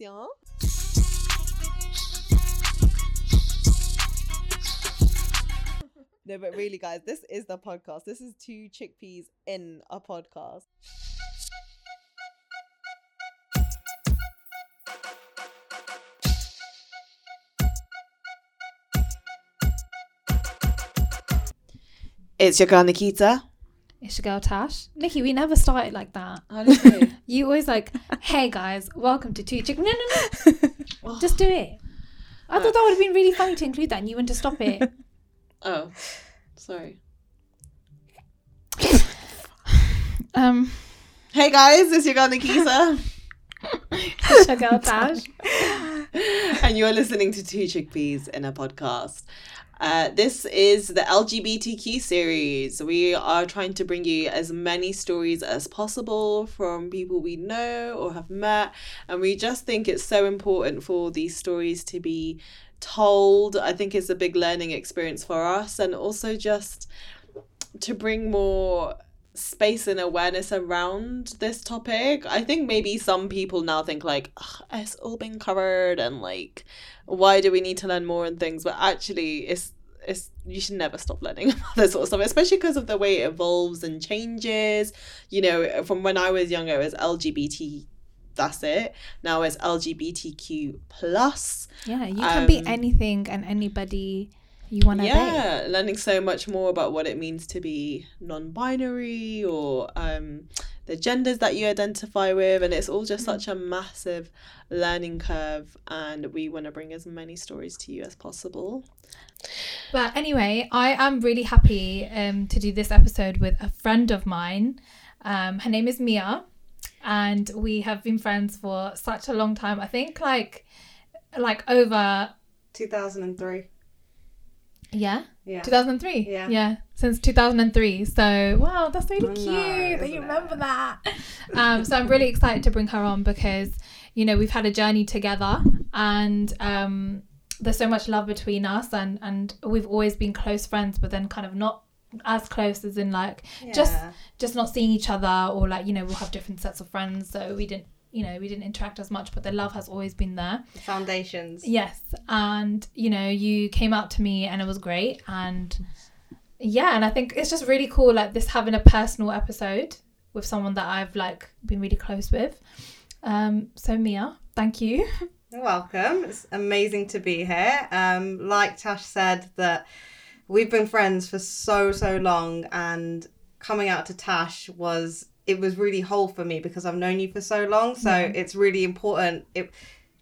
y'all. No, but really, guys, this is the podcast. This is two chickpeas in a podcast. It's your girl Nikita. It's your girl Tash. Nikki, we never started like that. Honestly. You always like, hey guys, welcome to Two Chick. No, no, no. Just do it. I thought that would have been really funny to include that and you went to stop it. oh, sorry. Um, Hey guys, it's your girl Nikita. it's your girl Tash. and you're listening to Two Chickpeas in a podcast. Uh, this is the LGBTQ series. We are trying to bring you as many stories as possible from people we know or have met. And we just think it's so important for these stories to be told. I think it's a big learning experience for us and also just to bring more space and awareness around this topic. I think maybe some people now think like it's all been covered and like why do we need to learn more and things? But actually, it's it's you should never stop learning about this sort of stuff, especially because of the way it evolves and changes. You know, from when I was younger, it was LGBT. That's it. Now it's LGBTQ plus. Yeah, you can be Um, anything and anybody you want to be. yeah learning so much more about what it means to be non-binary or um the genders that you identify with and it's all just such a massive learning curve and we want to bring as many stories to you as possible But anyway, I am really happy um, to do this episode with a friend of mine. Um, her name is Mia, and we have been friends for such a long time. I think like like over 2003. Yeah Yeah. 2003 Yeah. yeah since 2003 so wow that's really cute that you it? remember that um so i'm really excited to bring her on because you know we've had a journey together and um there's so much love between us and and we've always been close friends but then kind of not as close as in like just just not seeing each other or like you know we'll have different sets of friends so we didn't you know we didn't interact as much but the love has always been there The foundations. Yes, and you know, you came out to me and it was great and yeah, and I think it's just really cool like this having a personal episode with someone that I've like been really close with. Um so Mia, thank you. You're welcome. It's amazing to be here. Um, like Tash said, that we've been friends for so so long, and coming out to Tash was it was really whole for me because I've known you for so long. So Yeah. it's really important. It,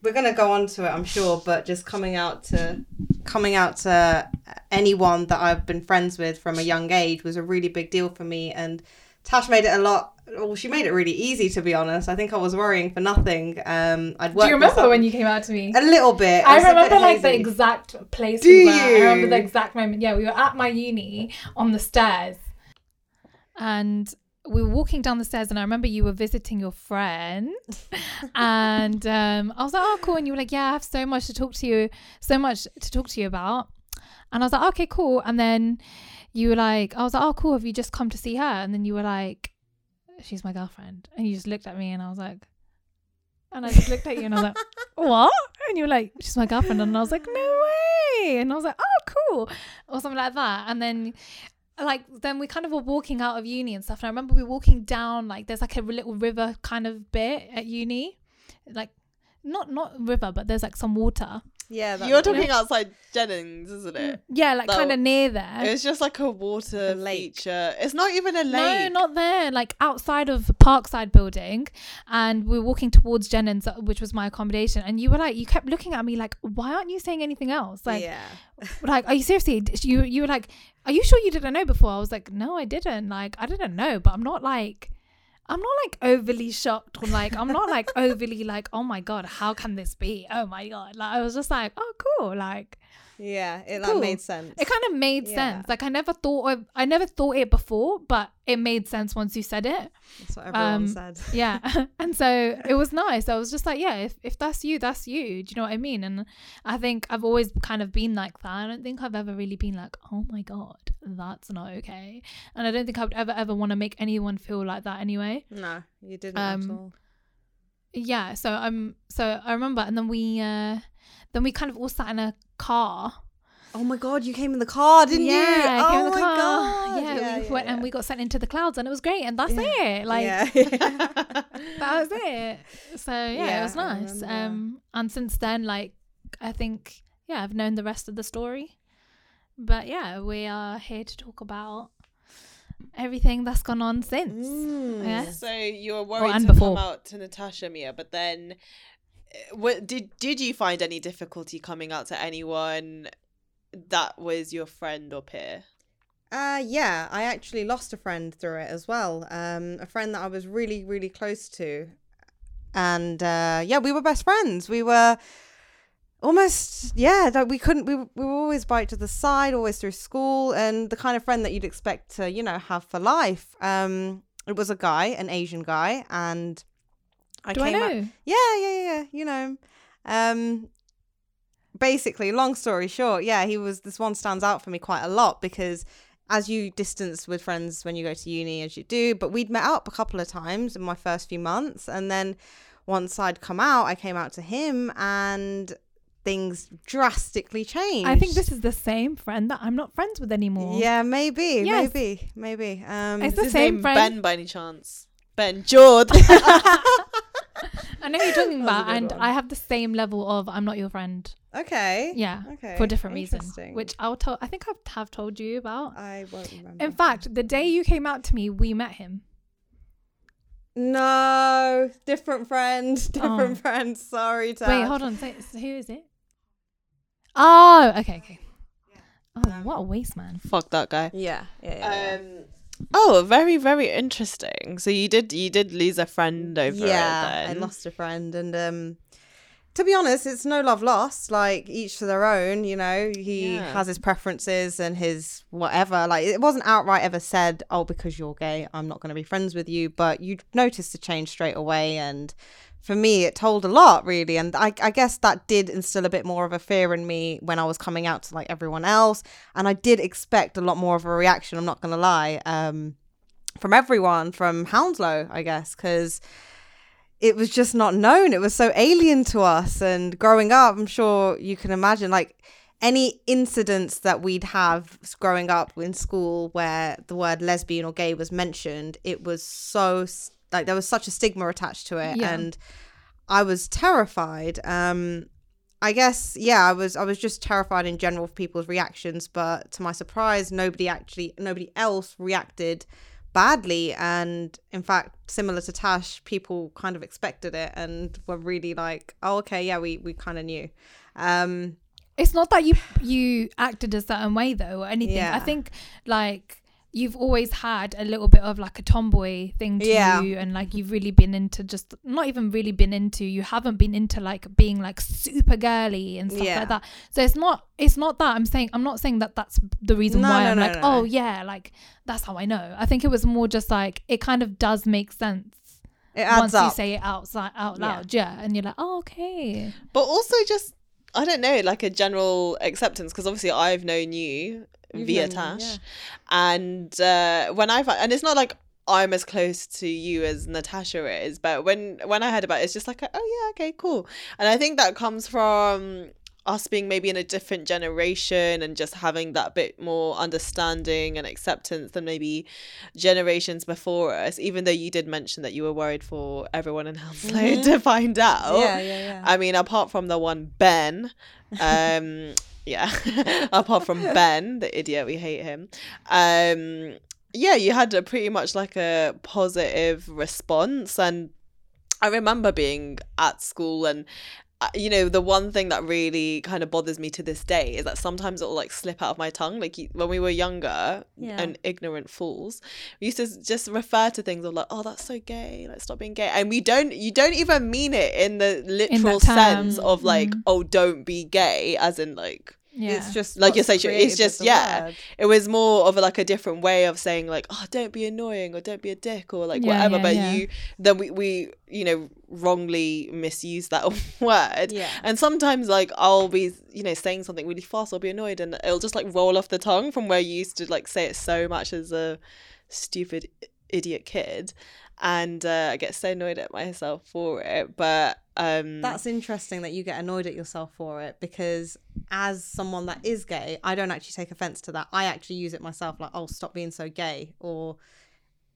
we're gonna go on to it, I'm sure, but just coming out to coming out to anyone that I've been friends with from a young age was a really big deal for me, and Tash made it a lot. Well, she made it really easy, to be honest. I think I was worrying for nothing. Um, I'd Do you remember when you came out to me? a little bit. I bit remember like the exact place Do we were. I remember the exact moment. Yeah, we were at my uni on the stairs. And we were walking down the stairs and I remember you were visiting your friend. and um, I was like, oh, cool. And you were like, yeah, I have so much to talk to you, so much to talk to you about. And I was like, okay, cool. And then you were like, I was like, oh, cool. Have you just come to see her? And then you were like, she's my girlfriend. And you just looked at me and I was like, and I just looked at you and I was like, what? And you were like, she's my girlfriend. And I was like, no way. And I was like, oh, cool. Or something like that. And then, like, then we kind of were walking out of uni and stuff. And I remember we were walking down, like, there's like a little river kind of bit at uni. Like, not not river, but there's like some water. Yeah, that you're talking outside jennings isn't it Yeah, like kind of near there. it's just like a water A lake. feature it's not even a lake. No, lake not there. Like outside of Parkside building, and we are walking towards Jennings, uh, which was my accommodation. And you were like, you kept looking at me like, why aren't you saying anything else? Like, yeah. like, are you seriously? You you were like, are you sure you didn't know before? I was like, no, I didn't. Like, I didn't know, but I'm not like. I'm not like overly shocked or like I'm not like overly like oh my god how can this be? Oh my god. Like I was just like oh cool like Yeah, it Cool. like made sense. it kind of made Yeah. sense like I never thought of I never thought it before but it made sense once you said it That's what everyone um, said. yeah and so it was nice i was just like yeah if, if that's you that's you do you know what i mean and i think i've always kind of been like that i don't think i've ever really been like oh my god that's not okay and i don't think i would ever ever want to make anyone feel like that anyway No, you didn't Um, at all. yeah, so um, so I remember, and then we uh, then we kind of all sat in a car. Oh my god, you came in the car, didn't yeah, you? I oh in the my car. god. Yeah, we went and we got sent into the clouds, and it was great, and that's it. Like yeah. that was it. So yeah, it was nice. Um, and since then, like I think, yeah, I've known the rest of the story. But yeah, we are here to talk about everything that's gone on since. Mm. Yeah. So you were worried and to before. come out to Natasha Mia, but then, what did did you find any difficulty coming out to anyone that was your friend or peer? Uh, yeah, I actually lost a friend through it as well. Um, a friend that I was really, really close to. And uh, yeah, we were best friends. We were almost, yeah, that we couldn't, we, we were always by each other's side, always through school, and the kind of friend that you'd expect to, you know, have for life. Um, it was a guy, an Asian guy, and I Do I came out- know? yeah, yeah, yeah. You know, um, basically, long story short, yeah, he was. This one stands out for me quite a lot because as you distance with friends when you go to uni, as you do, but we'd met up a couple of times in my first few months, and then once I'd come out, I came out to him, and things drastically changed. I think this is the same friend that I'm not friends with anymore. Yeah, maybe, Yes. maybe, maybe. Um, It's the same friend. Ben by any chance? Ben Jord. I know who you're talking That was a about, and one. I have the same level of I'm not your friend. okay. Yeah, Okay. for different reasons, which I'll tell. I think I have told you about. I won't remember. In fact, the day you came out to me, we met him. No, different friend, different Oh. friend. Sorry, Tash. Wait, hold on. Say, so who is it? Oh, okay, okay. Oh, what a waste, man. Fuck that guy. Yeah, yeah, yeah. Um. Oh, very very interesting. So you did you did lose a friend over yeah, I lost a friend, and um, to be honest, it's no love lost. Like each to their own. You know, he Yeah. has his preferences and his whatever. Like it wasn't outright ever said, "Oh, because you're gay, I'm not going to be friends with you." But you noticed the change straight away, and for me, it told a lot, really. And I, I guess that did instill a bit more of a fear in me when I was coming out to like everyone else. And I did expect a lot more of a reaction, I'm not going to lie, um, from everyone, from Hounslow, I guess, because it was just not known. It was so alien to us. And growing up, I'm sure you can imagine, like, any incidents that we'd have growing up in school where the word lesbian or gay was mentioned, it was so like there was such a stigma attached to it, Yeah. and I was terrified. Um, I guess yeah, I was I was just terrified in general of people's reactions, but to my surprise, nobody actually nobody else reacted badly, and in fact, similar to Tash, people kind of expected it and were really like, oh okay, yeah, we we kind of knew. Um, It's not that you you acted a certain way though or anything. I think like you've always had a little bit of like a tomboy thing to Yeah. you and like you've really been into just not even really been into you haven't been into like being like super girly and stuff Yeah. like that so it's not it's not that i'm saying i'm not saying that that's the reason No, why no, i'm no, like oh yeah like that's how i know i think it was more just like it kind of does make sense it adds once up. you say it outside out Yeah. loud yeah, and you're like oh okay But also just I don't know, like a general acceptance because obviously I've known you You've via known me, Tash, yeah. and uh, when I find and it's not like I'm as close to you as Natasha is, but when when I heard about it, it's just like oh yeah, okay, cool, and I think that comes from us being maybe in a different generation and just having that bit more understanding and acceptance than maybe generations before us even though you did mention that you were worried for everyone in Hounslow Mhm. to find out Yeah, yeah, yeah. I mean, apart from the one Ben, um, yeah, apart from Ben, the idiot, we hate him. Um, yeah, you had a pretty much like a positive response, and I remember being at school and. You know, the one thing that really kind of bothers me to this day is that sometimes it will like slip out of my tongue. Like when we were younger Yeah. and ignorant fools, we used to just refer to things of like, "Oh, that's so gay," like stop being gay, and we don't. You don't even mean it in the literal term, sense of like, mm. "Oh, don't be gay," as in like yeah It's just Like you're saying, it's just- yeah. word. it was more of a, like a different way of saying like, "Oh, don't be annoying" or "Don't be a dick" or like Yeah, whatever. yeah, but yeah. you then we we you know wrongly misuse that word. Yeah. And sometimes like I'll be you know saying something really fast, I'll be annoyed, and it'll just like roll off the tongue from where you used to like say it so much as a stupid idiot kid. And uh, I get so annoyed at myself for it. But um, That's interesting that you get annoyed at yourself for it because as someone that is gay, I don't actually take offense to that. I actually use it myself like, oh, stop being so gay or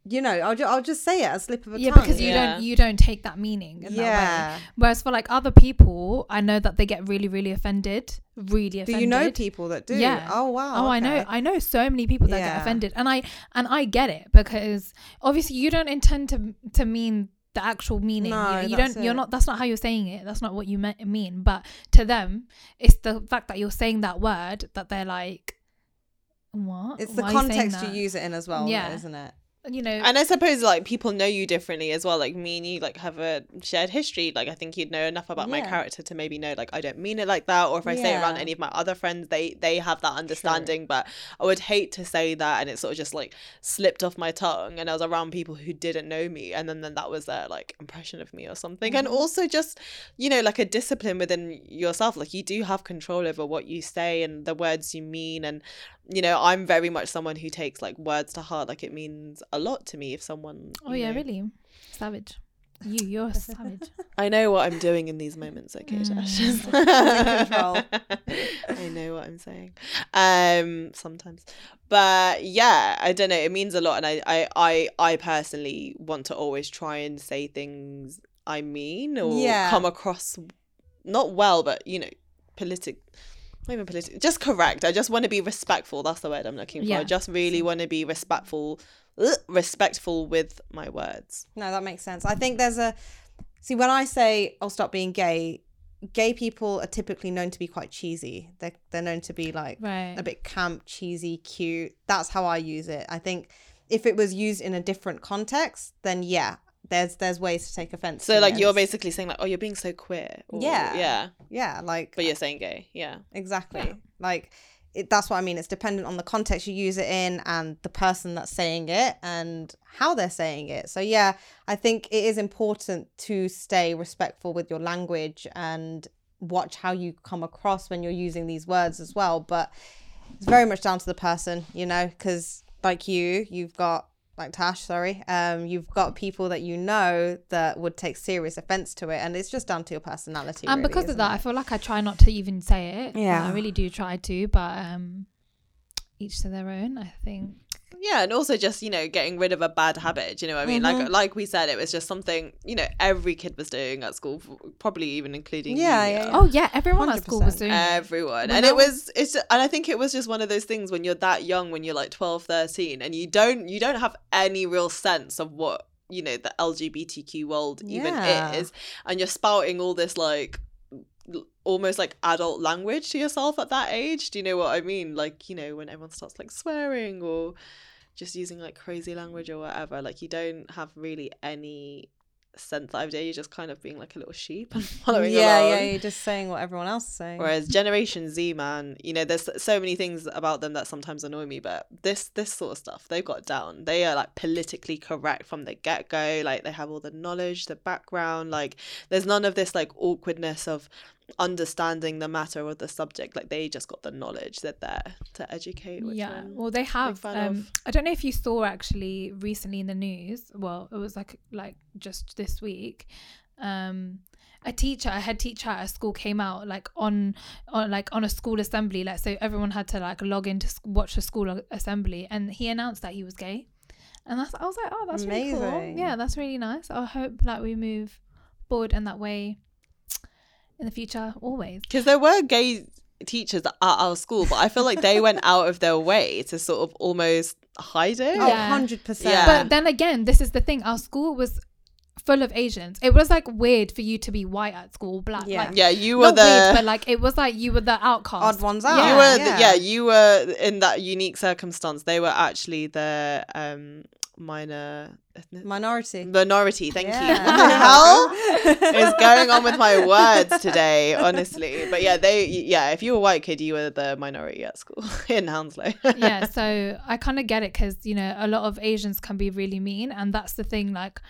you know, I'll, ju- I'll just say it a slip of a yeah, tongue. because you Yeah. don't you don't take that meaning. In That way. yeah. Whereas for like other people, I know that they get really really offended, really Do you know people that do? Yeah. Oh wow. Oh, I know. I know so many people that get offended, and I and I get it because obviously you don't intend to to mean the actual meaning. No, you, you that's don't. You're not. That's not how you're saying it. That's not what you me- mean. But to them, it's the fact that you're saying that word that they're like, what? It's the Why are you context you that?" use it in as well, Yeah. yeah. isn't it? You know. And I suppose like people know you differently as well. Like me and you like have a shared history. Like I think you'd know enough about my character to maybe know like I don't mean it like that. Or if I say it around any of my other friends, they they have that understanding. But I would hate to say that and it sort of just like slipped off my tongue and I was around people who didn't know me and then, then that was their like impression of me or something. And Mm-hmm. also just, you know, like a discipline within yourself. Like you do have control over what you say and the words you mean and you know, I'm very much someone who takes like words to heart. Like it means a lot to me if someone. oh yeah, know- really savage. You, you're savage. I know what I'm doing in these moments, okay, Mm. Control. I know what I'm saying. Um, sometimes, but yeah, I don't know. It means a lot, and I, I, I, I personally want to always try and say things I mean or Yeah. come across not well, but you know, politic. Not even political, just correct. I just want to be respectful. That's the word I'm looking for. Yeah. I just really want to be respectful, respectful with my words. No, that makes sense. I think there's a see when I say I'll stop being gay, gay people are typically known to be quite cheesy. They're they're known to be like Right. a bit camp, cheesy, cute. That's how I use it. I think if it was used in a different context, then yeah, there's there's ways to take offense. So like you're basically saying like, oh, you're being so queer. or- Yeah. yeah, yeah, like but you're saying gay. Yeah. exactly like it, that's what I mean. It's dependent on the context you use it in and the person that's saying it and how they're saying it. So yeah, I think it is important to stay respectful with your language and watch how you come across when you're using these words as well. But it's very much down to the person, you know, because like you, you've got like Tash, sorry, um, you've got people that you know that would take serious offense to it, and it's just down to your personality. and really, because of isn't that, I feel like I try not to even say it. Yeah. I really do try to, but um, each to their own. I think. Yeah, and also just you know getting rid of a bad habit. do You know what I mean? Mm-hmm. Like like we said, it was just something you know every kid was doing at school, probably even including Yeah, yeah, yeah. Oh yeah, everyone at school was doing everyone When and I it was- was it's and i think it was just one of those things when you're that young when you're like 12 13 and you don't you don't have any real sense of what you know the lgbtq world even Yeah. is and you're spouting all this like l- almost like adult language to yourself at that age do you know what i mean like you know when everyone starts like swearing or just using like crazy language or whatever like you don't have really any sense of idea you're just kind of being like a little sheep and following yeah, along yeah, you're just saying what everyone else is saying. Whereas Generation Z, man, you know, there's so many things about them that sometimes annoy me, but this this sort of stuff they've got down. They are like politically correct from the get go. Like they have all the knowledge, the background. Like there's none of this like awkwardness of understanding the matter or the subject. Like they just got the knowledge. That they're there to educate. Which yeah I'm well they have um of. i don't know if you saw actually recently in the news well it was like like just this week um a teacher a head teacher at a school came out like on on like on a school assembly like so everyone had to like log in to watch the school assembly and he announced that he was gay and that's i was like oh that's really cool Amazing. yeah that's really nice i hope that we move forward in that way in the future always because there were gay teachers at our school, but I feel like they went out of their way to sort of almost hide it. Oh, Yeah. 100%. Yeah. But then again, this is the thing. Our school was full of Asians. It was like weird for you to be white at school, black. Yeah. Like, Yeah, you were the weird, but like it was like you were the outcast. Odd ones out. you Yeah. were yeah. The, yeah you were in that unique circumstance they were actually the um minor Minority. minority thank Yeah. you what the hell is going on with my words today honestly but yeah they yeah if you were a white kid you were the minority at school in hounslow yeah, so I kind of get it because you know a lot of Asians can be really mean, and that's the thing. Like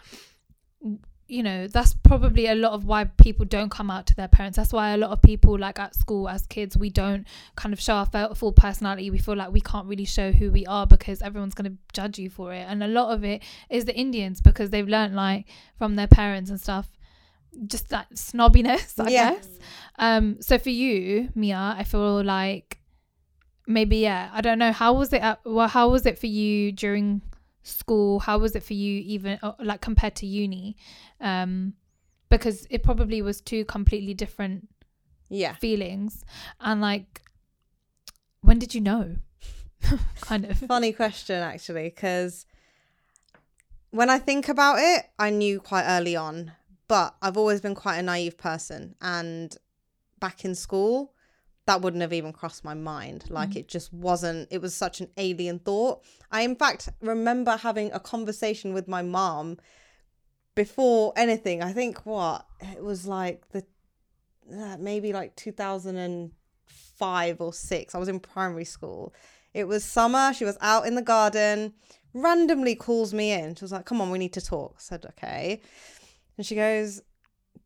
you know that's probably a lot of why people don't come out to their parents. That's why a lot of people like at school as kids we don't kind of show our full personality. We feel like we can't really show who we are because everyone's going to judge you for it. And a lot of it is the indians because they've learned like from their parents and stuff just that snobbiness i Yeah. guess. Um so for you mia i feel like maybe yeah i don't know. How was it at, well how was it for you during school how was it for you even uh, like compared to uni um because it probably was two completely different Yeah. feelings and like when did you know kind of Funny question, actually, because when I think about it, I knew quite early on, but I've always been quite a naive person. And back in school, that wouldn't have even crossed my mind. Like it just wasn't, it was such an alien thought. I, in fact, remember having a conversation with my mom before anything. I think what? It was like the, uh, maybe like 2005 or six. I was in primary school. It was summer. She was out in the garden, randomly calls me in. She was like, Come on, we need to talk. I said, Okay. And she goes,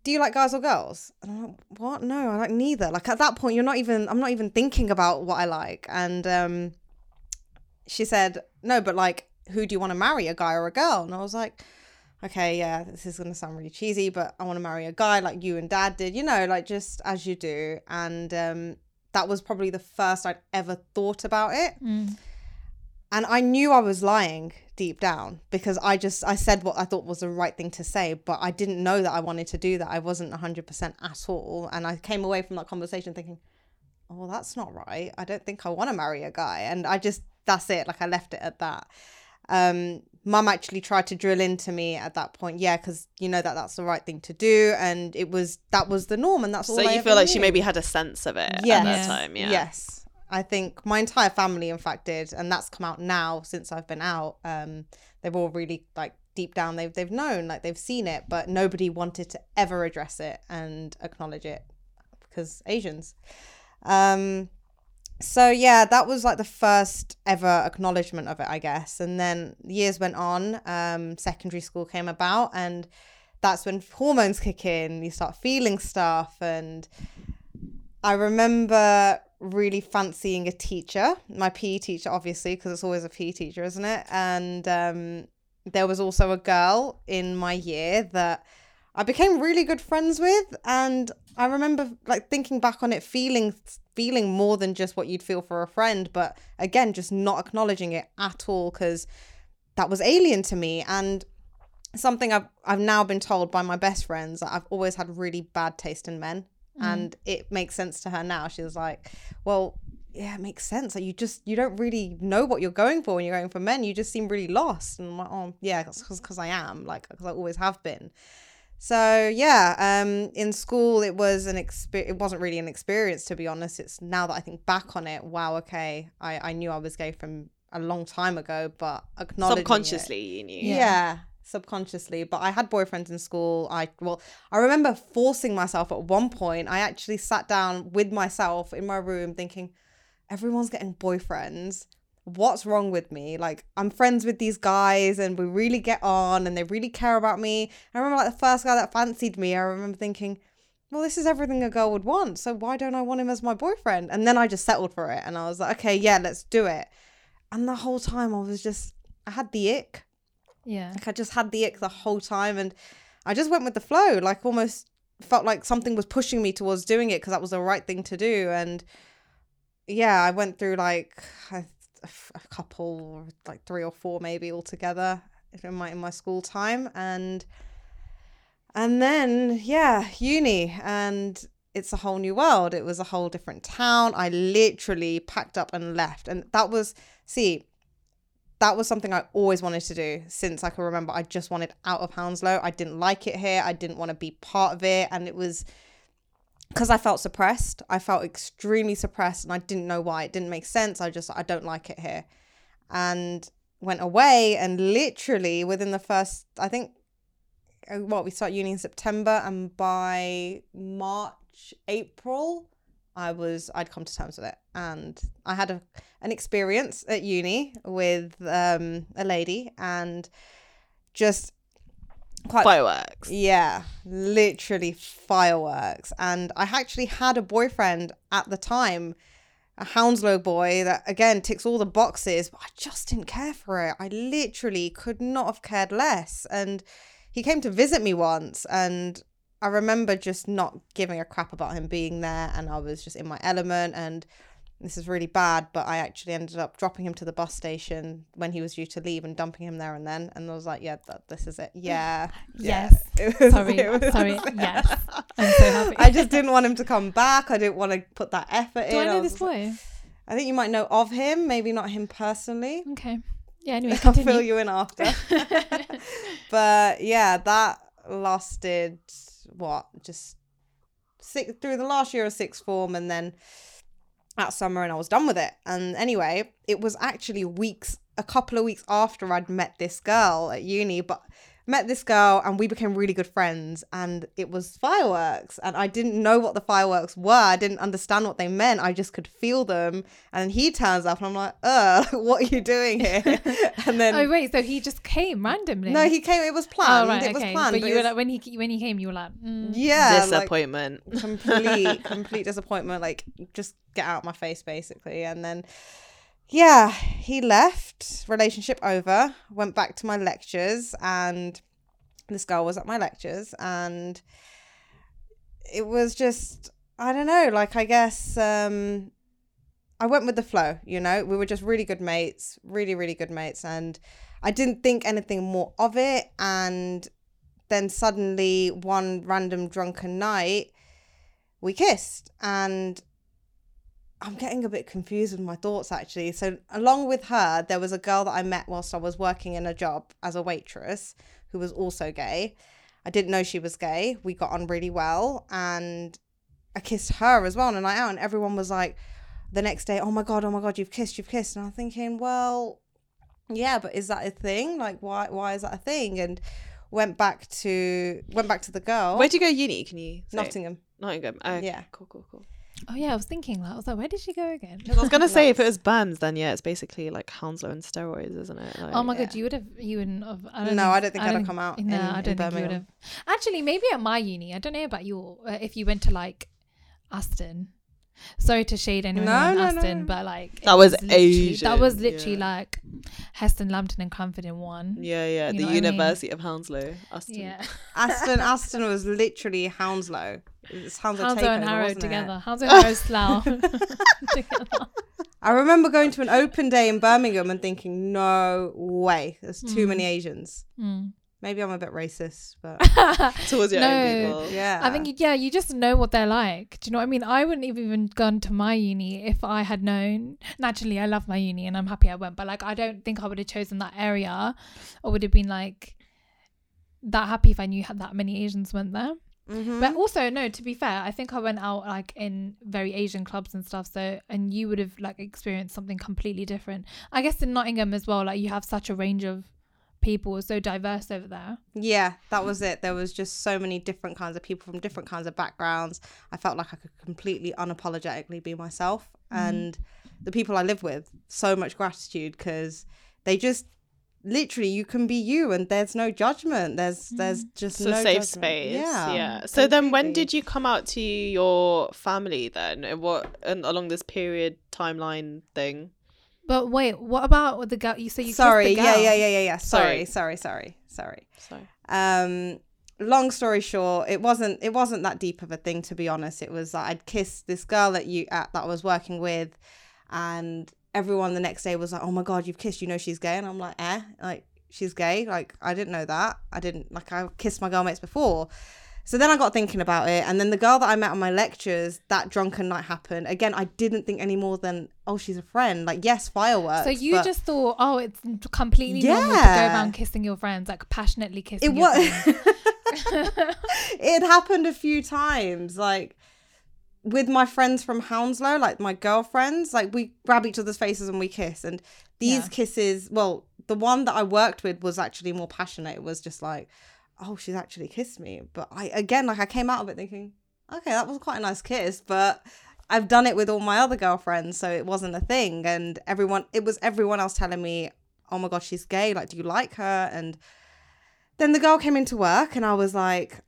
Do you like guys or girls? And I'm like, What? No, I like neither. Like at that point, you're not even, I'm not even thinking about what I like. And um, she said, No, but like, who do you want to marry, a guy or a girl? And I was like, Okay, yeah, this is going to sound really cheesy, but I want to marry a guy like you and dad did, you know, like just as you do. And um, that was probably the first I'd ever thought about it. Mm. And I knew I was lying deep down because I just I said what I thought was the right thing to say, but I didn't know that I wanted to do that. I wasn't 100% at all, and I came away from that conversation thinking, "Oh, well, that's not right. I don't think I want to marry a guy." And I just that's it, like I left it at that. Um mum actually tried to drill into me at that point. Yeah, cuz you know that that's the right thing to do and it was that was the norm and that's all So I you ever feel like she maybe had a sense of it Yes. at that time, yeah. Yes. I think my entire family, in fact, did, and that's come out now since I've been out. Um, they've all really like deep down they've they've known, like they've seen it, but nobody wanted to ever address it and acknowledge it because Asians. Um, so yeah, that was like the first ever acknowledgement of it, I guess. And then years went on. Um, secondary school came about, and that's when hormones kick in. You start feeling stuff, and I remember really fancying a teacher, my PE teacher, obviously, because it's always a PE teacher, isn't it? And um, there was also a girl in my year that I became really good friends with, and I remember like thinking back on it, feeling feeling more than just what you'd feel for a friend, but again, just not acknowledging it at all because that was alien to me and something I've I've now been told by my best friends that I've always had really bad taste in men and it makes sense to her now. She was like, "Well, yeah, it makes sense. Like you just you don't really know what you're going for when you're going for men. You just seem really lost." And I'm like, "Oh, yeah, because I am like because I always have been." So yeah, um, in school it was an exper- It wasn't really an experience to be honest. It's now that I think back on it, wow, okay, I I knew I was gay from a long time ago, but acknowledging it- Subconsciously, you knew. yeah. Subconsciously but i had boyfriends in school. I well i remember forcing myself at one point i actually sat down with myself in my room thinking everyone's getting boyfriends. What's wrong with me? Like i'm friends with these guys and we really get on and they really care about me. I remember like the first guy that fancied me i remember thinking well this is everything a girl would want so why don't i want him as my boyfriend? And then i just settled for it and i was like okay yeah let's do it. And the whole time i was just i had the ick Yeah. like I just had the ick the whole time and I just went with the flow. Like almost felt like something was pushing me towards doing it because that was the right thing to do. And yeah, I went through like a, a couple, like three or four maybe altogether in my in my school time, and and then yeah, uni and it's a whole new world. It was a whole different town. I literally packed up and left, and that was see that was something I always wanted to do since I can remember. I just wanted out of Hounslow. I didn't like it here. I didn't want to be part of it. And it was because I felt suppressed. I felt extremely suppressed and I didn't know why. It didn't make sense. I just, I don't like it here. And went away and literally within the first, I think, uh, what, we start uni in September and by March, April, I was I'd come to terms with it, and I had a an experience at uni with um, a lady, and just quite Fireworks. yeah, literally fireworks. And I actually had a boyfriend at the time, a Hounslow boy that again ticks all the boxes, but I just didn't care for it. I literally could not have cared less. And he came to visit me once and I remember just not giving a crap about him being there and I was just in my element and this is really bad, but I actually ended up dropping him to the bus station when he was due to leave and dumping him there and then. And I was like, yeah, that, this is it. Yeah. yeah. Yes. It was- Sorry, it was- sorry. Yes, I'm so happy. I just didn't want him to come back. I didn't want to put that effort in. Do I know was this boy? I think you might know of him, maybe not him personally. Okay. Yeah. Anyway, I'll fill you in after. but yeah, that lasted what just six through the last year of sixth form, and then that summer, and I was done with it. And anyway, it was actually weeks, a couple of weeks after I'd met this girl at uni, but met this girl and we became really good friends and it was fireworks and I didn't know what the fireworks were I didn't understand what they meant I just could feel them and he turns up and I'm like uh what are you doing here and then Oh wait, so he just came randomly? no, he came. It was Oh planned. right, it was okay. planned. but but you were like, when he when he came, you were like, mm. yeah, like, Disappointment. complete, complete disappointment. Like, just get out of my face, basically. And then, yeah, he left. Relationship over. Went back to my lectures, and this girl was at my lectures, and it was just, I don't know. Like, I guess. um I went with the flow, you know. We were just really good mates, really, really good mates, and I didn't think anything more of it. And then suddenly, one random drunken night, we kissed, and I'm getting a bit confused with my thoughts actually. So, along with her, there was a girl that I met whilst I was working in a job as a waitress who was also gay. I didn't know she was gay. We got on really well, and I kissed her as well on a night out, and everyone was like, the next day, oh my god, oh my god, you've kissed, you've kissed, and I'm thinking, well, yeah, but is that a thing? Like, why, why is that a thing? And went back to went back to the girl, Where'd you go uni? Can you say? Nottingham. Nottingham. Oh. Yeah. Cool, cool, cool. Oh yeah, I was thinking that. I was like, where did she go again? I was gonna say if it was bands, then yeah, it's basically like Hounslow and steroids, isn't it? Like, Oh my god, yeah. you would have. You wouldn't have. I don't No, I don't think I'd have come out No, in- I don't think you would have. Actually, maybe at my uni, I don't know about your. Uh, if you went to like Aston. Sorry to shade anyone No, in no, Aston, no. but like That was literally- That was literally yeah. like Heston, Lampton, and Cranford in one. Yeah, yeah. You the know what I mean? University of Hounslow. Aston. Yeah, Aston Aston was literally Hounslow. It's Hounslow, Hounslow and takeover, Harrow wasn't it? together. Hounslow and Harrow Slough together. I remember going to an open day in Birmingham and thinking, no way, there's too Mm. many Asians. Mm. Maybe I'm a bit racist, but Towards your No. own people. yeah. I think yeah, you just know what they're like. Do you know what I mean? I wouldn't have even gone to my uni if I had known. Naturally, I love my uni and I'm happy I went, but like I don't think I would have chosen that area, or would have been like that happy if I knew had that many Asians went there. Mhm. But also, no, to be fair, I think I went out like in very Asian clubs and stuff. So, and you would have like experienced something completely different. I guess in Nottingham as well, like you have such a range of people, it's so diverse over there. Yeah, that was it. There was just so many different kinds of people from different kinds of backgrounds. I felt like I could completely unapologetically be myself, and the people I live with, so much gratitude because they just literally you can be you, and there's no judgment. There's there's just So no safe judgment. space. Yeah, Yeah. So then when did you come out to your family then? And What and along this period timeline thing? But wait, what about the girl? You say you Sorry, the yeah, girl? yeah, yeah, yeah, yeah. Sorry, Sorry. sorry, sorry, sorry. Um long story short it wasn't it wasn't that deep of a thing to be honest it was that i'd kissed this girl that you at, that i was working with and everyone the next day was like oh my god you've kissed you know she's gay? And i'm like eh like she's gay like i didn't know that. I didn't like i kissed my girlmates before. So then i got thinking about it and then the girl that i met on my lectures that drunken night happened. Again i didn't think any more than oh she's a friend. Like yes fireworks So you but just thought, oh, it's completely normal to go around kissing your friends, like passionately kissing it was it happened a few times like with my friends from hounslow like my girlfriends like we grab each other's faces and we kiss. And these Yeah. kisses well the one that i worked with was actually more passionate. It was just like oh she's actually kissed me. But i again like i came out of it thinking okay that was quite a nice kiss but i've done it with all my other girlfriends so it wasn't a thing. And everyone it was everyone else telling me oh my god she's gay like do you like her? And then the girl came into work and I was like,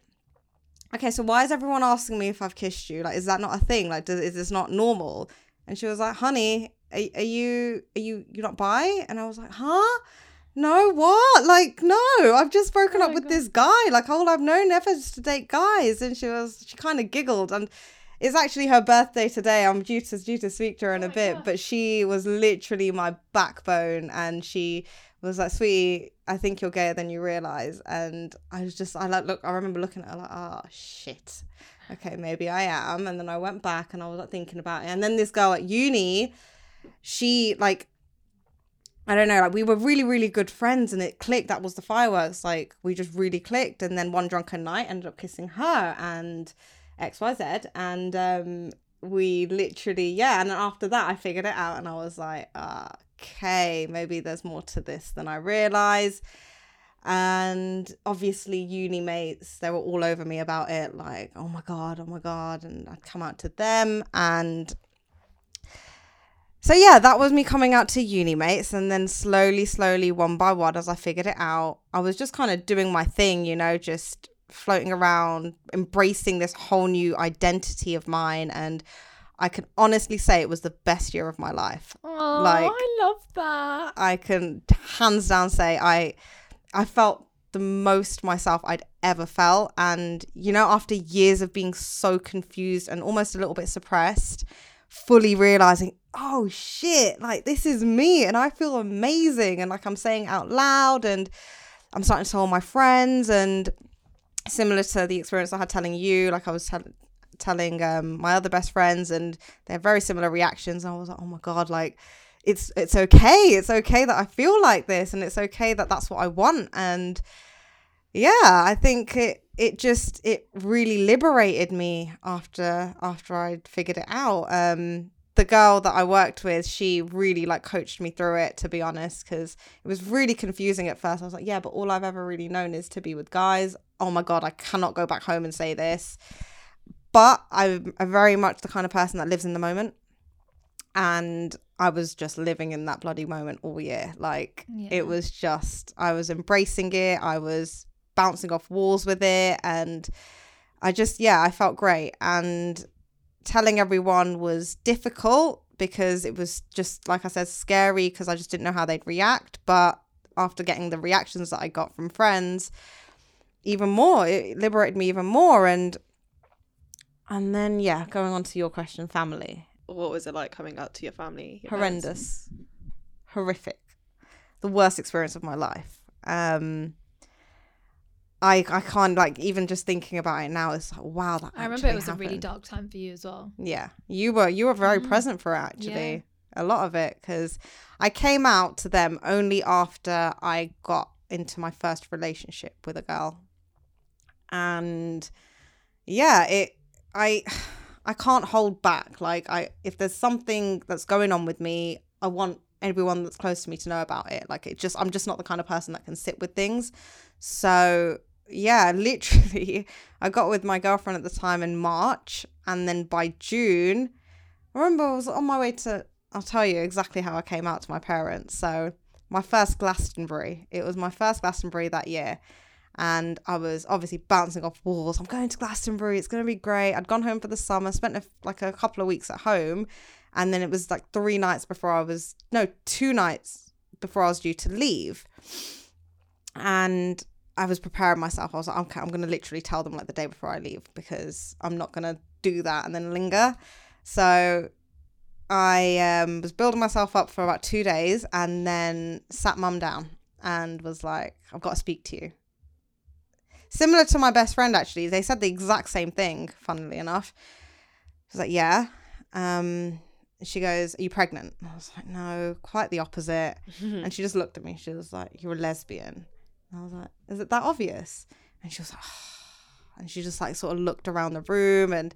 okay, so why is everyone asking me if I've kissed you? Like, is that not a thing? Like, does, is this not normal? And she was like, honey, are, are you, are you, you not bi? And I was like, huh? No, what? Like, no, I've just broken Oh up with God. this guy. Like, all I've known ever is to date guys. And she was, she kind of giggled. And it's actually her birthday today. I'm due to, due to speak to her in Oh a bit, God. but she was literally my backbone. And she was like, sweetie, I think you're gayer than you realize. And I was just, I like, look, I remember looking at her like, oh, shit. Okay, maybe I am. And then I went back and I was like thinking about it. And then this girl at uni, she like, I don't know, like we were really, really good friends and it clicked. That was the fireworks. Like we just really clicked. And then one drunken night ended up kissing her and XYZ. And um we literally, yeah. And then after that I figured it out and I was like, ah, okay, maybe there's more to this than I realize. And obviously, uni mates, they were all over me about it, like, oh my God, oh my God. And I'd come out to them. And so, yeah, that was me coming out to uni mates. And then slowly, slowly, one by one, as I figured it out, I was just kind of doing my thing, you know, just floating around, embracing this whole new identity of mine. And I can honestly say it was the best year of my life. Oh, Like- I love that. I can hands down say I I felt the most myself I'd ever felt and you know after years of being so confused and almost a little bit suppressed fully realizing oh shit like this is me and I feel amazing and like I'm saying out loud and I'm starting to tell all my friends and similar to the experience I had telling you like I was tell- telling um, my other best friends and they have very similar reactions. And I was like oh my god like it's it's okay it's okay that i feel like this and it's okay that that's what i want. And yeah i think it it just it really liberated me after after i'd figured it out. Um the girl that i worked with she really like coached me through it to be honest because it was really confusing at first. I was like yeah but all i've ever really known is to be with guys. Oh my god i cannot go back home and say this but i'm, I'm very much the kind of person that lives in the moment and I was just living in that bloody moment all year. Like Yeah. it was just I was embracing it. I was bouncing off walls with it and I just yeah, I felt great and telling everyone was difficult because it was just like I said scary because I just didn't know how they'd react, but after getting the reactions that I got from friends even more it liberated me even more and and then yeah, going on to your question family What was it like coming out to your family? your parents? horrendous horrific the worst experience of my life um i i can't like even just thinking about it now it's like wow that I remember it actually was a really dark time for you as well. yeah you were you were very Mm. present for it actually a lot of it because i came out to them only after i got into my first relationship with a girl and yeah it i i can't hold back. Like i if there's something that's going on with me i want everyone that's close to me to know about it. Like it just i'm just not the kind of person that can sit with things. So yeah literally i got with my girlfriend at the time in march and then by june I remember i was on my way to i'll tell you exactly how i came out to my parents. So my first glastonbury. It was my first glastonbury that year and I was obviously bouncing off walls. I'm going to Glastonbury. It's going to be great. I'd gone home for the summer, spent a, like a couple of weeks at home, and then it was like three nights before I was no two nights before I was due to leave, and I was preparing myself. I was like, okay, I'm going to literally tell them like the day before I leave because I'm not going to do that and then linger. So I um, was building myself up for about two days, and then sat mum down and was like, I've got to speak to you similar to my best friend actually. They said the exact same thing funnily enough. She was like yeah. Um she goes are you pregnant? I was like no quite the opposite. And she just looked at me. She was like you're a lesbian. And i was like is it that obvious? And she was like and she just like sort of looked around the room. And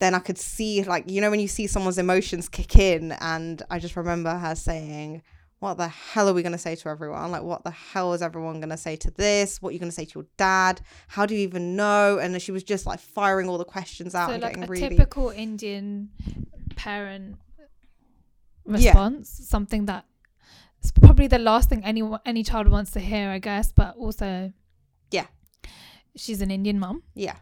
then i could see like you know when you see someone's emotions kick in and i just remember her saying what the hell are we going to say to everyone? Like, what the hell is everyone going to say to this? What are you going to say to your dad? How do you even know? And she was just like firing all the questions out so and like getting a really. typical Indian parent response, Yeah. response, something that it's probably the last thing anyone any child wants to hear, I guess, but also Yeah. She's an Indian mum. Yeah.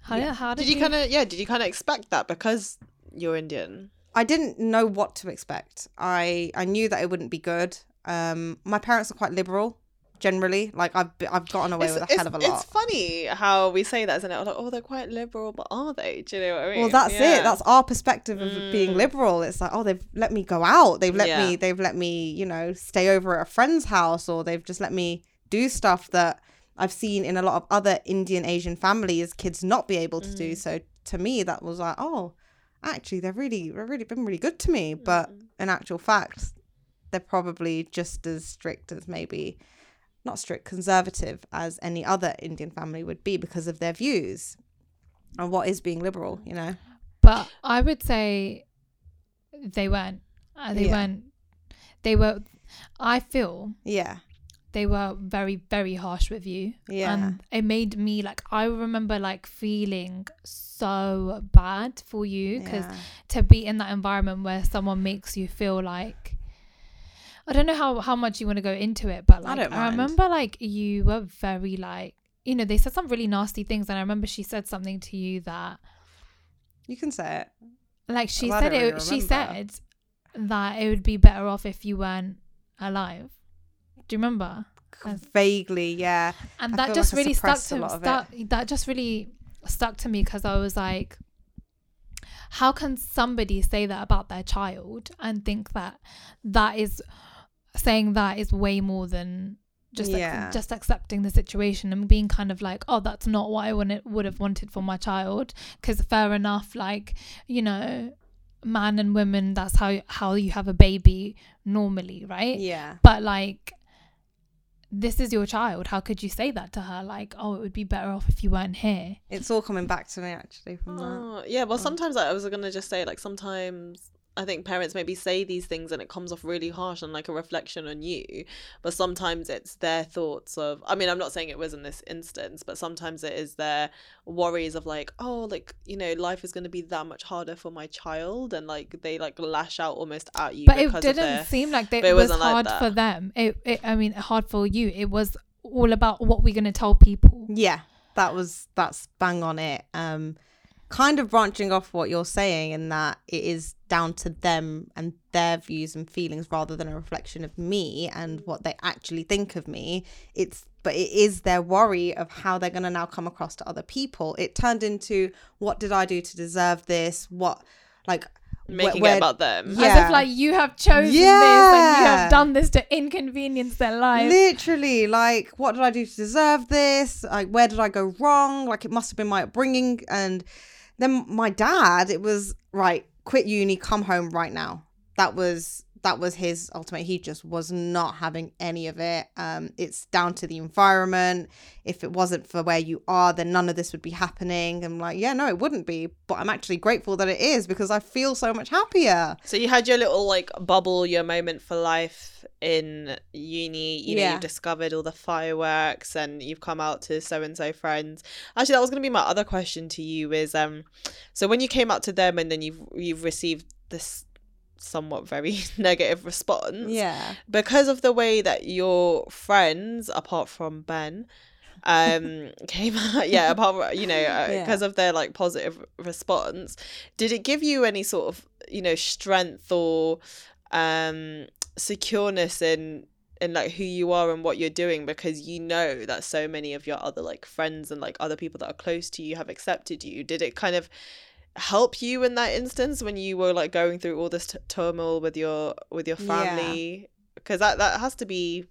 How, Yeah. how did, Did you kind of yeah? Did you kind of expect that because you're Indian? I didn't know what to expect. I I knew that it wouldn't be good. Um, my parents are quite liberal generally. Like I've I've gotten away It's, with a hell of a lot. it's funny how we say that, isn't it? Like, oh, they're quite liberal, but are they? Do you know what I mean? Well, that's Yeah. it. That's our perspective of being Mm. liberal. It's like, oh, they've let me go out. They've let Yeah. me. They've let me, you know, stay over at a friend's house, or they've just let me do stuff that I've seen in a lot of other Indian Asian families kids not be able to do. Mm. So to me, that was like, oh, actually, they're really, they're really been really good to me. But Mm. in actual fact, they're probably just as strict as maybe not strict conservative as any other Indian family would be because of their views on what is being liberal, you know. But I would say they weren't. Uh, they Yeah. weren't. They were. I feel Yeah. They were very, very harsh with you. Yeah. And it made me like. I remember like feeling so bad for you because yeah. to be in that environment where someone makes you feel like. I don't know how how much you want to go into it, but I like don't I remember like you were very like you know they said some really nasty things, and I remember she said something to you that you can say it. like she Well, said don't it really she said that it would be better off if you weren't alive do you remember? Vaguely, yeah. and I that just like really stuck to lot of that just really stuck to me because i was like how can somebody say that about their child and think that that is saying that is way more than just ac- just accepting the situation and being kind of like oh that's not what i wanted, would have wanted for my child. Because fair enough like you know man and women that's how how you have a baby normally right? Yeah. but like this is your child how could you say that to her like oh it would be better off if you weren't here It's all coming back to me actually from that. Oh, yeah, well, Oh. sometimes I was gonna just say like sometimes I think parents maybe say these things and it comes off really harsh and like a reflection on you, but sometimes it's their thoughts of. I mean, I'm not saying it was in this instance, but sometimes it is their worries of like, oh, like you know, life is gonna be that much harder for my child, and like they like lash out almost at you. but it didn't of their, seem like that but it it was wasn't like hard that. for them it, it i mean hard for you it was all about what we're going to tell people Yeah, that was that's bang on it. Um, kind of branching off what you're saying in that it is down to them and their views and feelings rather than a reflection of me and what they actually think of me. It's but it is their worry of how they're going to now come across to other people. It turned into what did I do to deserve this? What like wh- making where- it about them. Yeah. as Yeah. if like you have chosen this and you have done this to inconvenience their life Literally, like, what did I do to deserve this? Like, where did I go wrong? Like, it must have been my upbringing. And then my dad, it was right, quit uni, come home right now. That was that was his ultimate. He just was not having any of it. Um, it's down to the environment. If it wasn't for where you are, then none of this would be happening. I'm like, yeah, no, it wouldn't be. But I'm actually grateful that it is because I feel so much happier. So you had your little like bubble, your moment for life in uni. You know, Yeah. you've discovered all the fireworks and you've come out to so and so friends. Actually, that was going to be my other question to you. Is um, so when you came out to them and then you've you've received this somewhat very negative response Yeah. because of the way that your friends, apart from Ben, um, came out. Yeah, apart from you know, uh, Yeah. because of their like positive response, did it give you any sort of you know strength or um secureness in in like who you are and what you're doing because you know that so many of your other like friends and like other people that are close to you have accepted you did it kind of help you in that instance when you were like going through all this t- turmoil with your with your family? Because that that has to be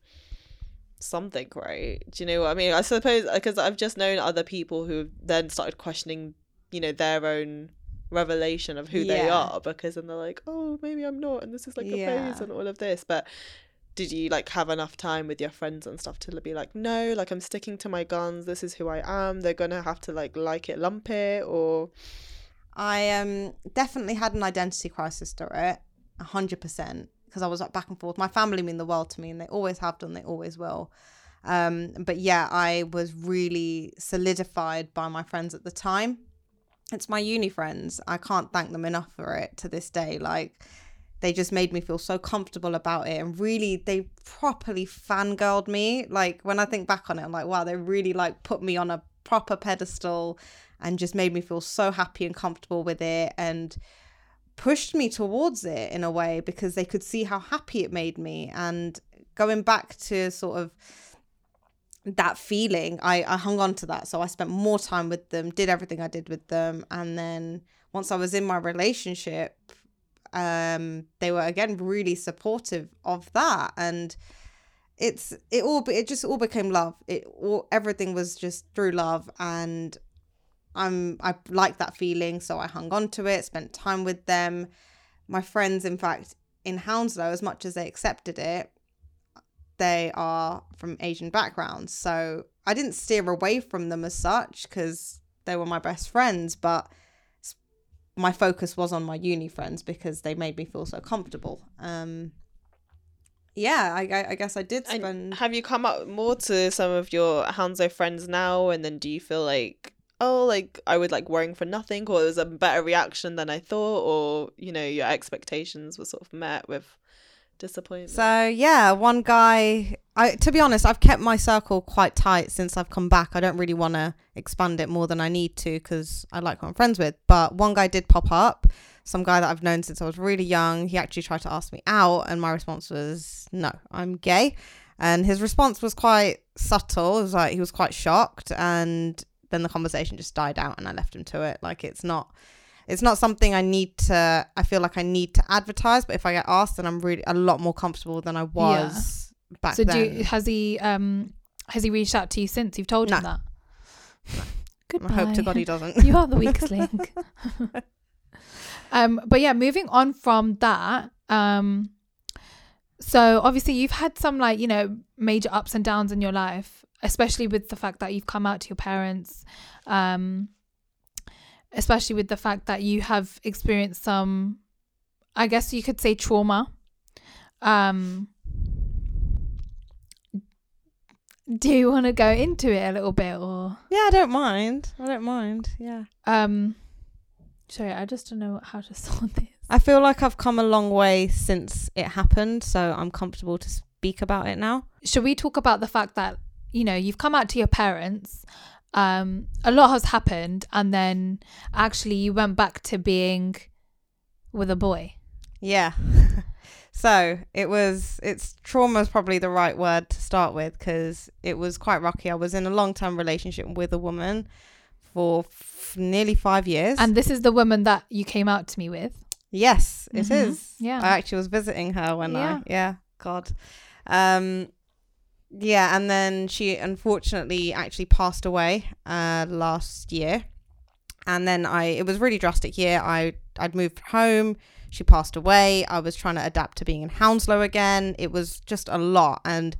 something right? Do you know what i mean? I suppose uh, because i've just known other people who then started questioning you know their own revelation of who they are because then they're like oh maybe i'm not and this is like a Yeah. phase and all of this. But did you like have enough time with your friends and stuff to be like no like i'm sticking to my guns this is who i am they're gonna have to like like it lump it or I um definitely had an identity crisis through it, a hundred percent, because I was like back and forth. My family mean the world to me, and they always have done. They always will. Um, but yeah, I was really solidified by my friends at the time. It's my uni friends. I can't thank them enough for it to this day. Like they just made me feel so comfortable about it and really they properly fangirled me like when i think back on it i'm like wow they really like put me on a proper pedestal and just made me feel so happy and comfortable with it and pushed me towards it in a way because they could see how happy it made me. And going back to sort of that feeling I, I hung on to that. So i spent more time with them did everything i did with them. And then once i was in my relationship um they were again really supportive of that. And it's it all it just all became love. It all everything was just through love. And i'm i like that feeling so i hung on to it spent time with them my friends in fact in hounslow as much as they accepted it they are from asian backgrounds so i didn't steer away from them as such because they were my best friends but my focus was on my uni friends because they made me feel so comfortable. Um, yeah, I, I, I guess I did spend. And have you come up more to some of your Hounslow friends now? And then do you feel like, oh, like I would like worrying for nothing, or it was a better reaction than I thought, or you know, your expectations were sort of met with disappointment? So yeah, one guy. I to be honest, I've kept my circle quite tight since I've come back. I don't really want to expand it more than I need to because I like who I'm friends with. But one guy did pop up, some guy that I've known since I was really young. He actually tried to ask me out, and my response was no, I'm gay. And his response was quite subtle. It was like he was quite shocked, and then the conversation just died out, and I left him to it. Like it's not it's not something I need to. I feel like I need to advertise, but if I get asked, then I'm really a lot more comfortable than I was yeah. back so then. do you, has he um has he reached out to you since you've told no. him that? No. Goodbye. I hope to God he doesn't. you are the weakest link. um, but yeah, moving on from that, um, so obviously you've had some like you know major ups and downs in your life, especially with the fact that you've come out to your parents. Um, especially with the fact that you have experienced some i guess you could say trauma um do you want to go into it a little bit or? Yeah i don't mind. I don't mind yeah. Um sorry i just don't know how to start this. I feel like i've come a long way since it happened so i'm comfortable to speak about it now. Should we talk about the fact that you know you've come out to your parents um, a lot has happened, and then actually you went back to being with a boy. Yeah. so it was, it's trauma is probably the right word to start with because it was quite rocky. I was in a long term relationship with a woman for f- nearly five years. And this is the woman that you came out to me with. Yes, it Mhm. is. Yeah. I actually was visiting her when Yeah. I, yeah, God. Um, yeah, and then she unfortunately actually passed away uh last year. And then I it was really drastic year. I I'd moved home, she passed away. I was trying to adapt to being in Hounslow again. It was just a lot and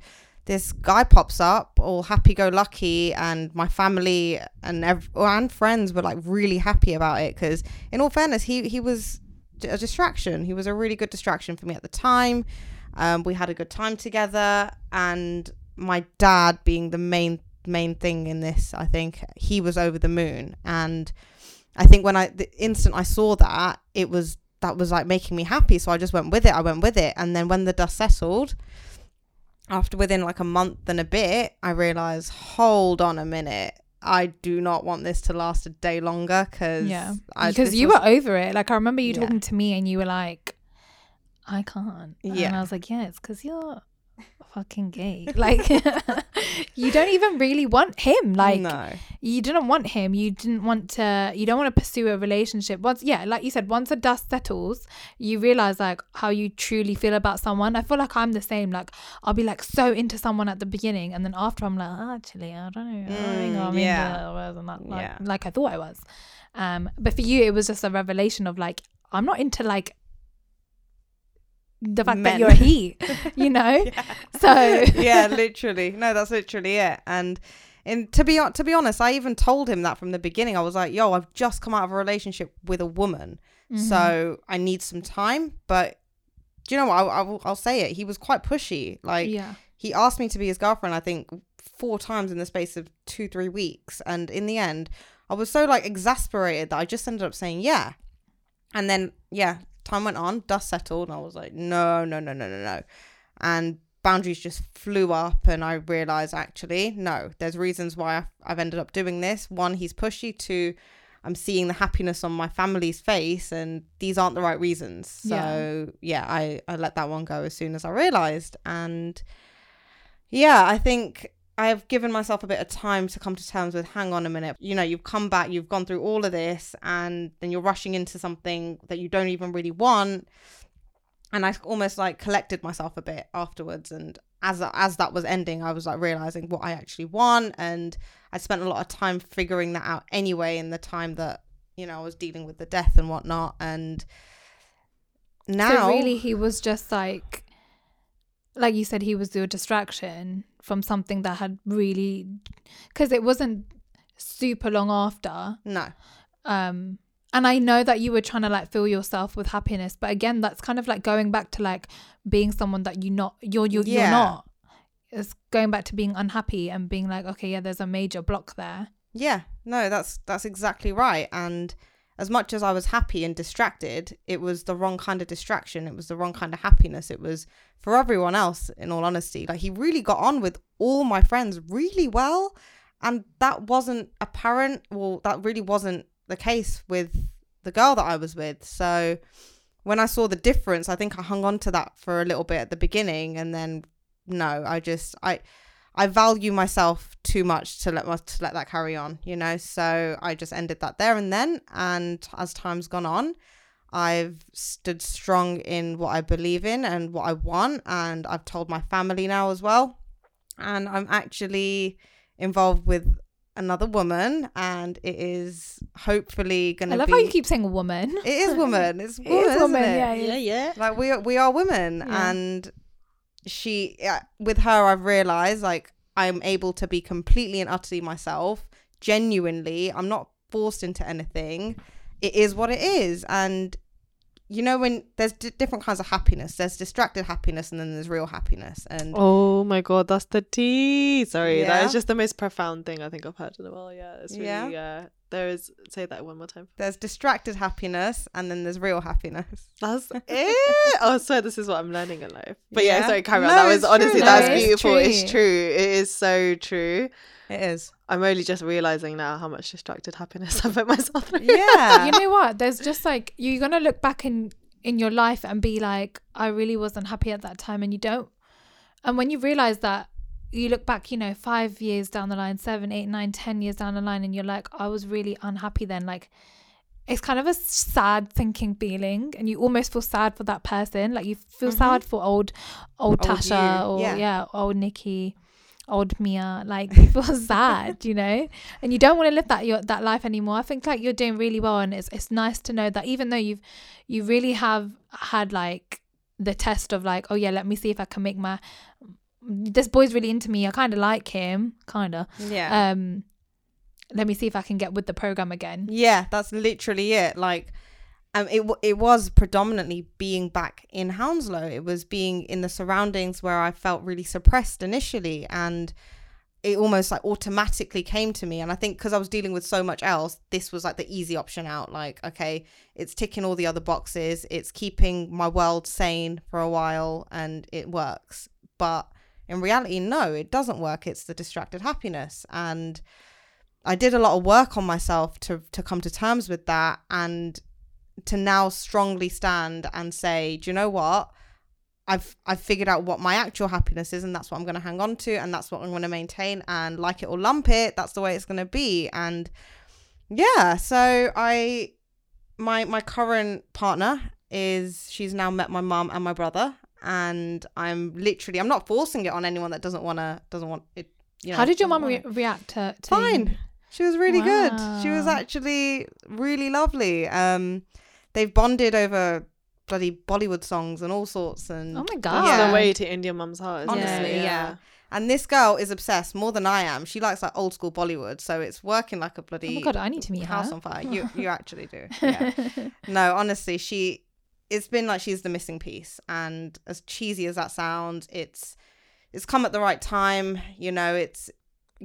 this guy pops up all happy go lucky and my family and ev- and friends were like really happy about it cuz in all fairness he he was a distraction. He was a really good distraction for me at the time. Um, we had a good time together, and my dad being the main main thing in this, I think he was over the moon. And I think when I the instant I saw that, it was that was like making me happy. So I just went with it. I went with it, and then when the dust settled, after within like a month and a bit, I realized, hold on a minute. I do not want this to last a day longer because Yeah. Because you were over it. Like I remember you Yeah. talking to me and you were like, I can't. And Yeah. I was like, yeah, it's because you're fucking gay. Like you don't even really want him. Like no, you didn't want him. You didn't want to. You don't want to pursue a relationship. Once, yeah, like you said, once the dust settles, you realize like how you truly feel about someone. I feel like I'm the same. Like I'll be like so into someone at the beginning, and then after I'm like, oh, actually, I don't know. I don't think Mm, I'm yeah. into that like, Yeah. like I thought I was. Um, but for you, it was just a revelation of like I'm not into like the fact that you're he. You know. So yeah, literally. No, that's literally it. And and to be to be honest, I even told him that from the beginning. I was like, "Yo, I've just come out of a relationship with a woman, Mhm. so I need some time." But do you know what? I, I will, I'll say it. He was quite pushy. Like yeah. he asked me to be his girlfriend. I think four times in the space of two three weeks, and in the end, I was so like exasperated that I just ended up saying yeah. And then yeah, time went on, dust settled, and I was like, no, no, no, no, no, no. And boundaries just flew up, and I realized actually, no, there's reasons why I've, ended up doing this. One, he's pushy. Two, I'm seeing the happiness on my family's face, and these aren't the right reasons. So yeah, I I let that one go as soon as I realized, and yeah, I think I've given myself a bit of time to come to terms with hang on a minute. You know, you've come back, you've gone through all of this, and then you're rushing into something that you don't even really want. And I almost like collected myself a bit afterwards. And as as that was ending, I was like realizing what I actually want. And I spent a lot of time figuring that out anyway in the time that, you know, I was dealing with the death and whatnot. And now So really, he was just like, like you said, he was your distraction from something that had really, because it wasn't super long after. no. Um, and I know that you were trying to like fill yourself with happiness, but again, that's kind of like going back to like being someone that you not you're you're, Yeah. you're not. It's going back to being unhappy and being like, okay, yeah, there's a major block there. Yeah, no, that's that's exactly right. And as much as I was happy and distracted, it was the wrong kind of distraction. It was the wrong kind of happiness. It was for everyone else, in all honesty. Like he really got on with all my friends really well. And that wasn't apparent. Well, that really wasn't the case with the girl that I was with. So when I saw the difference, I think I hung on to that for a little bit at the beginning and then no, I just I I value myself too much to let my, to let that carry on, you know. So I just ended that there and then. And as time's gone on, I've stood strong in what I believe in and what I want, and I've told my family now as well. And I'm actually involved with another woman, and it is hopefully going to. I love be. how you keep saying woman. it is woman. It's It woman, is isn't woman, it? yeah, Yeah, yeah. like we are, we are women Yeah. and she yeah, with her i've realized like i'm able to be completely and utterly myself genuinely. I'm not forced into anything. It is what it is. And you know when there's d- different kinds of happiness there's distracted happiness and then there's real happiness and Oh my god, that's the tea. Sorry, that Yeah. is just the most profound thing I think I've heard in a while. Yeah, it's really Yeah. yeah. there is say that one more time. there's distracted happiness and then there's real happiness That's it. Oh, so this is what I'm learning in life. But yeah, Yeah. sorry, carry on. No, that was honestly No, it's beautiful. It's true. true. It is so true. it is I'm only just realizing now how much distracted happiness I put myself through. yeah you know what? There's just like you're gonna look back in in your life and be like, I really wasn't happy at that time, and you don't. And when you realize that, you look back, you know, five years down the line, seven, eight, nine, ten years down the line, and you're like, I was really unhappy then. Like, it's kind of a sad thinking feeling, and you almost feel sad for that person. Like you feel Mhm. sad for old, old, Old Tasha you, or yeah. yeah, old Nikki. Old Mia, like feel sad, you know, and you don't want to live that your that life anymore. I think like you're doing really well, and it's it's nice to know that even though you've you really have had like the test of like, oh yeah, let me see if I can make my this boy's really into me. I kind of like him, kind of. yeah Um, let me see if I can get with the program again. Yeah, that's literally it. Like, um, it it was predominantly being back in Hounslow. It was being in the surroundings where I felt really suppressed initially, and it almost like automatically came to me. And I think because I was dealing with so much else, this was like the easy option out. Like, okay, it's ticking all the other boxes. It's keeping my world sane for a while, and it works. But in reality, no, it doesn't work. It's the distracted happiness, and I did a lot of work on myself to to come to terms with that and to now strongly stand and say, do you know what? I've I've figured out what my actual happiness is and that's what I'm gonna hang on to and that's what I'm gonna maintain and like it or lump it, that's the way it's gonna be. And yeah, so I my my current partner is she's now met my mum and my brother and I'm literally I'm not forcing it on anyone that doesn't wanna doesn't want it you know, How did your mum re- react to, to Fine. She was really good. She was actually really lovely. Um, they've bonded over bloody Bollywood songs and all sorts. And Oh my That's god! Yeah. the way to Indian mum's heart. Honestly, it? yeah. and this girl is obsessed more than I am. She likes like old school Bollywood, so it's working like a bloody. Oh my god! I need to meet house her. on fire. You you actually do. Yeah. no, honestly, she. It's been like she's the missing piece, and as cheesy as that sounds, it's it's come at the right time. You know, it's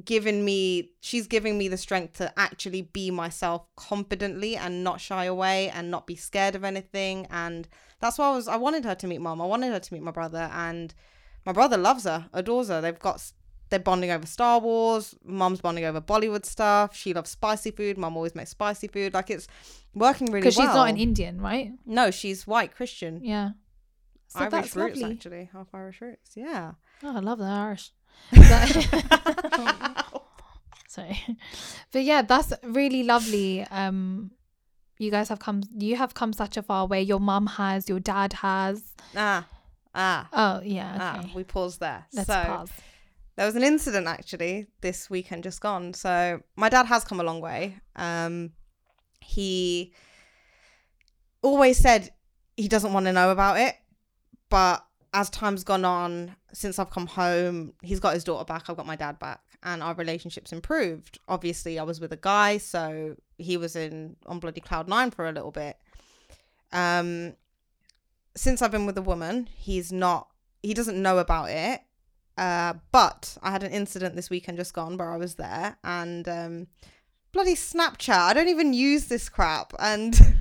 given me she's giving me the strength to actually be myself confidently and not shy away and not be scared of anything. And that's why I was I wanted her to meet mom I wanted her to meet my brother. And my brother loves her adores her. They've got they're bonding over Star Wars. Mom's bonding over Bollywood stuff. She loves spicy food. Mom always makes spicy food. Like it's working really well Because she's not an Indian, right? no she's white Christian. Yeah. So Irish that's roots lovely. actually. Half Irish roots yeah. Oh, I love the Irish. But- Sorry. But yeah, that's really lovely. Um you guys have come you have come such a far way. Your mum has, your dad has. ah ah Oh yeah, ah okay. we pause there Let's so pause. there was an incident actually this weekend just gone. So my dad has come a long way. Um, he always said he doesn't want to know about it, but as time's gone on, since I've come home, he's got his daughter back. I've got my dad back, and our relationship's improved. Obviously, I was with a guy, so he was in on bloody cloud nine for a little bit. Um, since I've been with a woman, he's not. He doesn't know about it. Uh, but I had an incident this weekend just gone where I was there and um, bloody Snapchat. I don't even use this crap. And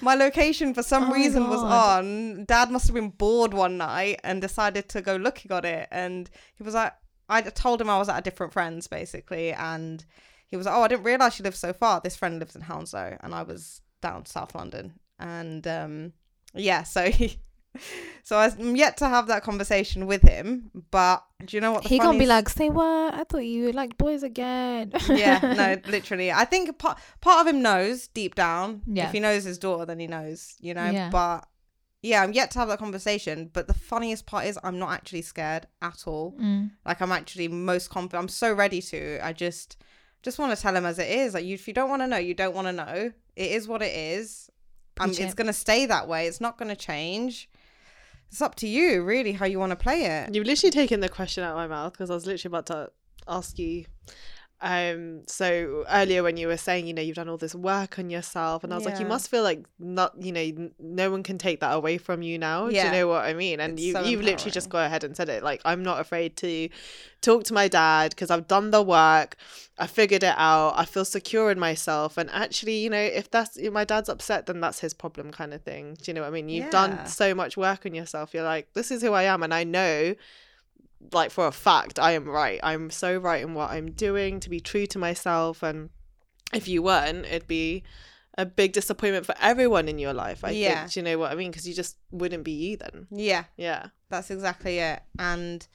my location for some Oh reason was on. Dad must have been bored one night and decided to go looking at it. And he was like, I told him I was at a different friend's basically. And he was like, Oh, I didn't realize she lived so far. This friend lives in Hounslow. And I was down South London. And um, yeah, so he. So I'm yet to have that conversation with him, but do you know what? The he can't be like, say what? I thought you like boys again. yeah, no, literally. I think part part of him knows deep down. Yeah. If he knows his daughter, then he knows, you know. Yeah. But yeah, I'm yet to have that conversation. But the funniest part is I'm not actually scared at all. Mm. Like I'm actually most confident. I'm so ready to. I just just want to tell him as it is. Like you, if you don't want to know, you don't want to know. It is what it is. Um, Preach it's gonna stay that way. It's not gonna change. It's up to you, really, how you want to play it. You've literally taken the question out of my mouth because I was literally about to ask you. Um, so earlier when you were saying, you know, you've done all this work on yourself, and I was like, you must feel like not, you know, no one can take that away from you now. yeah. Do you know what I mean? And It's you, so you've literally just go ahead and said it. Like, I'm not afraid to talk to my dad because I've done the work. I figured it out. I feel secure in myself. And actually, you know, if that's if my dad's upset, then that's his problem, kind of thing. Do you know what I mean? You've Yeah. done so much work on yourself. You're like, this is who I am, and I know like for a fact I am right. I'm so right in what I'm doing to be true to myself and if you weren't it'd be a big disappointment for everyone in your life. I Yeah. think. Do you know what I mean? Because you just wouldn't be you then. Yeah. Yeah. That's exactly it. And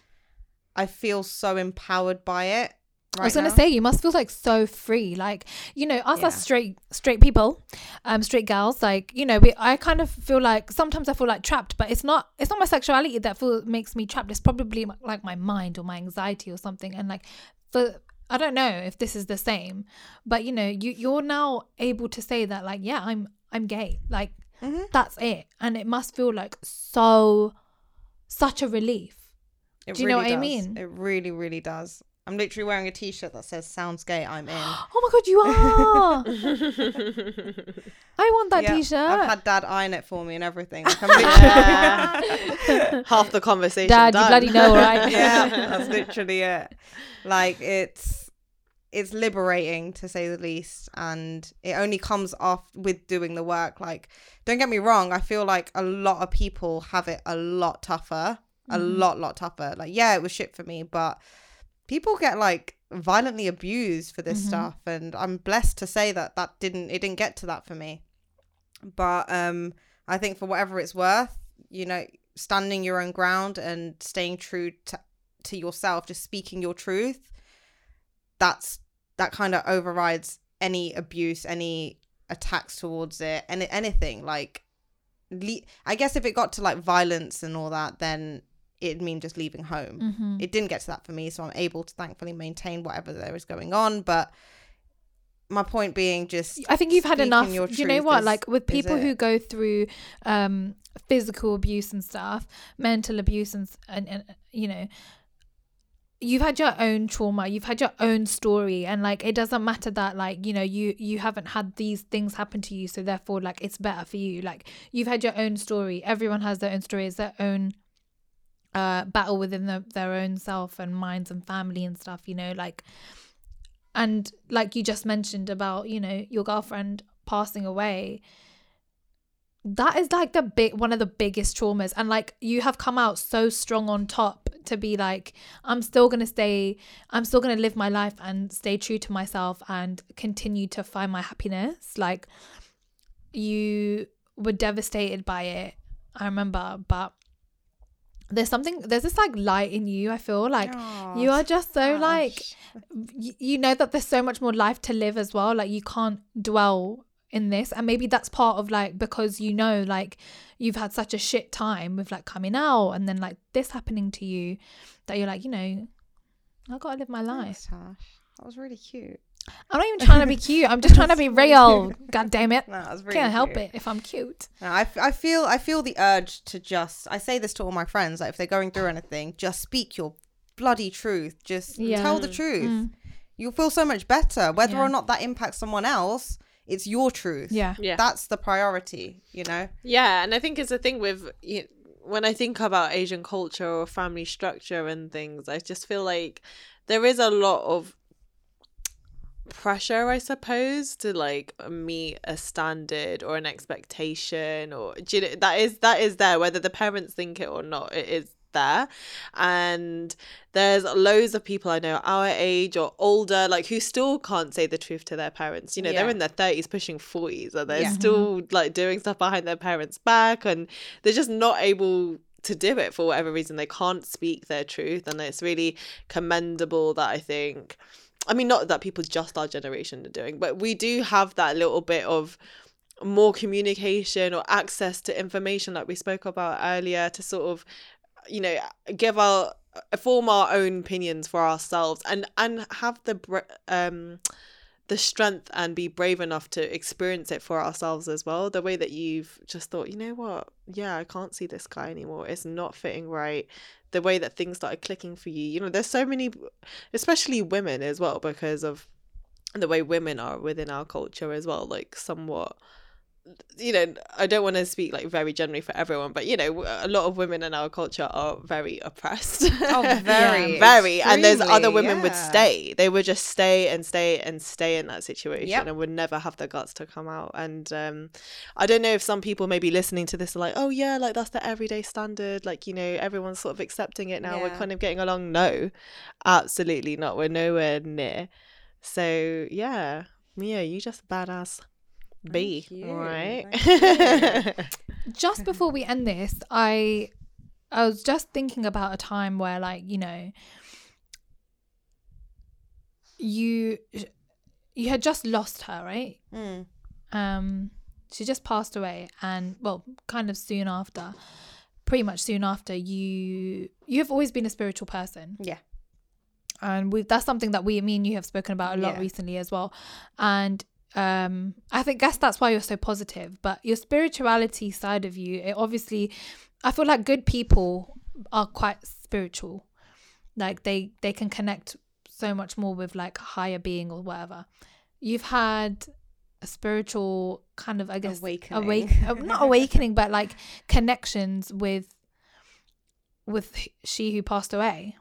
I feel so empowered by it. I was right gonna say you must feel like so free, like you know us Yeah. as straight straight people, um, straight girls. Like you know, we I kind of feel like sometimes I feel like trapped, but it's not it's not my sexuality that feel makes me trapped. It's probably like my mind or my anxiety or something. And like for I don't know if this is the same, but you know, you you're now able to say that like yeah, I'm I'm gay, like Mhm. that's it, and it must feel like so such a relief. It Do you know really what I mean? It really, really does. I'm literally wearing a t-shirt that says "Sounds gay." I'm in. Oh my god, you are! I want that Yeah, t-shirt. I've had dad iron it for me and everything. Like, literally- Half the conversation. Dad, done. you bloody know, right? yeah, that's literally it. Like it's it's liberating to say the least, and it only comes off with doing the work. Like, don't get me wrong, I feel like a lot of people have it a lot tougher, a Mm-hmm. lot, lot tougher. Like, yeah, it was shit for me, but people get like violently abused for this Mhm. stuff, and I'm blessed to say that that didn't it didn't get to that for me. But um, I think for whatever it's worth, you know, standing your own ground and staying true to to yourself, just speaking your truth, that's that kind of overrides any abuse, any attacks towards it, and anything like. Le- I guess if it got to like violence and all that, then it'd mean just leaving home. hmm It didn't get to that for me, so I'm able to thankfully maintain whatever there is going on. But my point being, just I think you've had enough. Do you know what? is- like with people who go through um physical abuse and stuff, mental abuse and and, and you know, you've had your own trauma, you've had your own story, and like it doesn't matter that like you know you you haven't had these things happen to you, so therefore like it's better for you. Like you've had your own story. Everyone has their own story. It's their own uh battle within the, their own self and minds and family and stuff you know like and like you just mentioned about you know your girlfriend passing away that is like the big one of the biggest traumas. And like you have come out so strong on top to be like i'm still to stay i'm still to live my life and stay true to myself and continue to find my happiness. Like you were devastated by it i remember but there's something there's this like light in you i feel like you are just so like y- you know that there's so much more life to live as well like you can't dwell in this and maybe that's part of like because you know like you've had such a shit time with like coming out and then like this happening to you that you're like you know i gotta live my life. That was really cute. I'm not even trying to be cute. I'm just trying to be real. god damn it. No, really can't help it if i'm cute. No, I, f- I feel I feel the urge to just I say this to all my friends like if they're going through anything just speak your bloody truth. Just Yeah. tell the truth. Mm. you'll feel so much better. Whether Yeah. or not that impacts someone else it's your truth. Yeah. Yeah. that's the priority you know? Yeah, and I think it's a thing with you when I think about Asian culture or family structure and things, I just feel like there is a lot of pressure, I suppose, to like meet a standard or an expectation or do you know, that is that is there whether the parents think it or not. It is there and there's loads of people i know our age or older like who still can't say the truth to their parents you know they're in their 30s pushing 40s and they're Yeah. still mm-hmm. like doing stuff behind their parents back and they're just not able to do it for whatever reason they can't speak their truth and it's really commendable that i think i mean not that people just our generation are doing but we do have that little bit of more communication or access to information like we spoke about earlier to sort of you know give our form our own opinions for ourselves and and have the um the strength and be brave enough to experience it for ourselves as well. The way that you've just thought you know what? Yeah i can't see this guy anymore. It's not fitting right the way that things started clicking for you. You know there's so many especially women as well because of the way women are within our culture as well like somewhat you know i don't want to speak like very generally for everyone but you know a lot of women in our culture are very oppressed. Oh very. Very. And there's other extremely, women would stay. They would just stay and stay and stay in that situation Yep. and would never have the guts to come out. And um i don't know if some people may be listening to this are like oh yeah like that's the everyday standard like you know everyone's sort of accepting it now. We're kind of getting along. No absolutely not. We're nowhere near. So yeah. Mia you just badass B, right? just before we end this, I I was just thinking about a time where like, you know, you you had just lost her, right? Mm. Um she just passed away and well, kind of soon after, pretty much soon after you you've always been a spiritual person. yeah and we that's something that we me and you have spoken about a lot Yeah. recently as well and um i think guess that's why you're so positive but your spirituality side of you it obviously i feel like good people are quite spiritual. Like they they can connect so much more with like higher being or whatever. You've had a spiritual kind of i guess Awakening. awake uh, not awakening but like connections with with she who passed away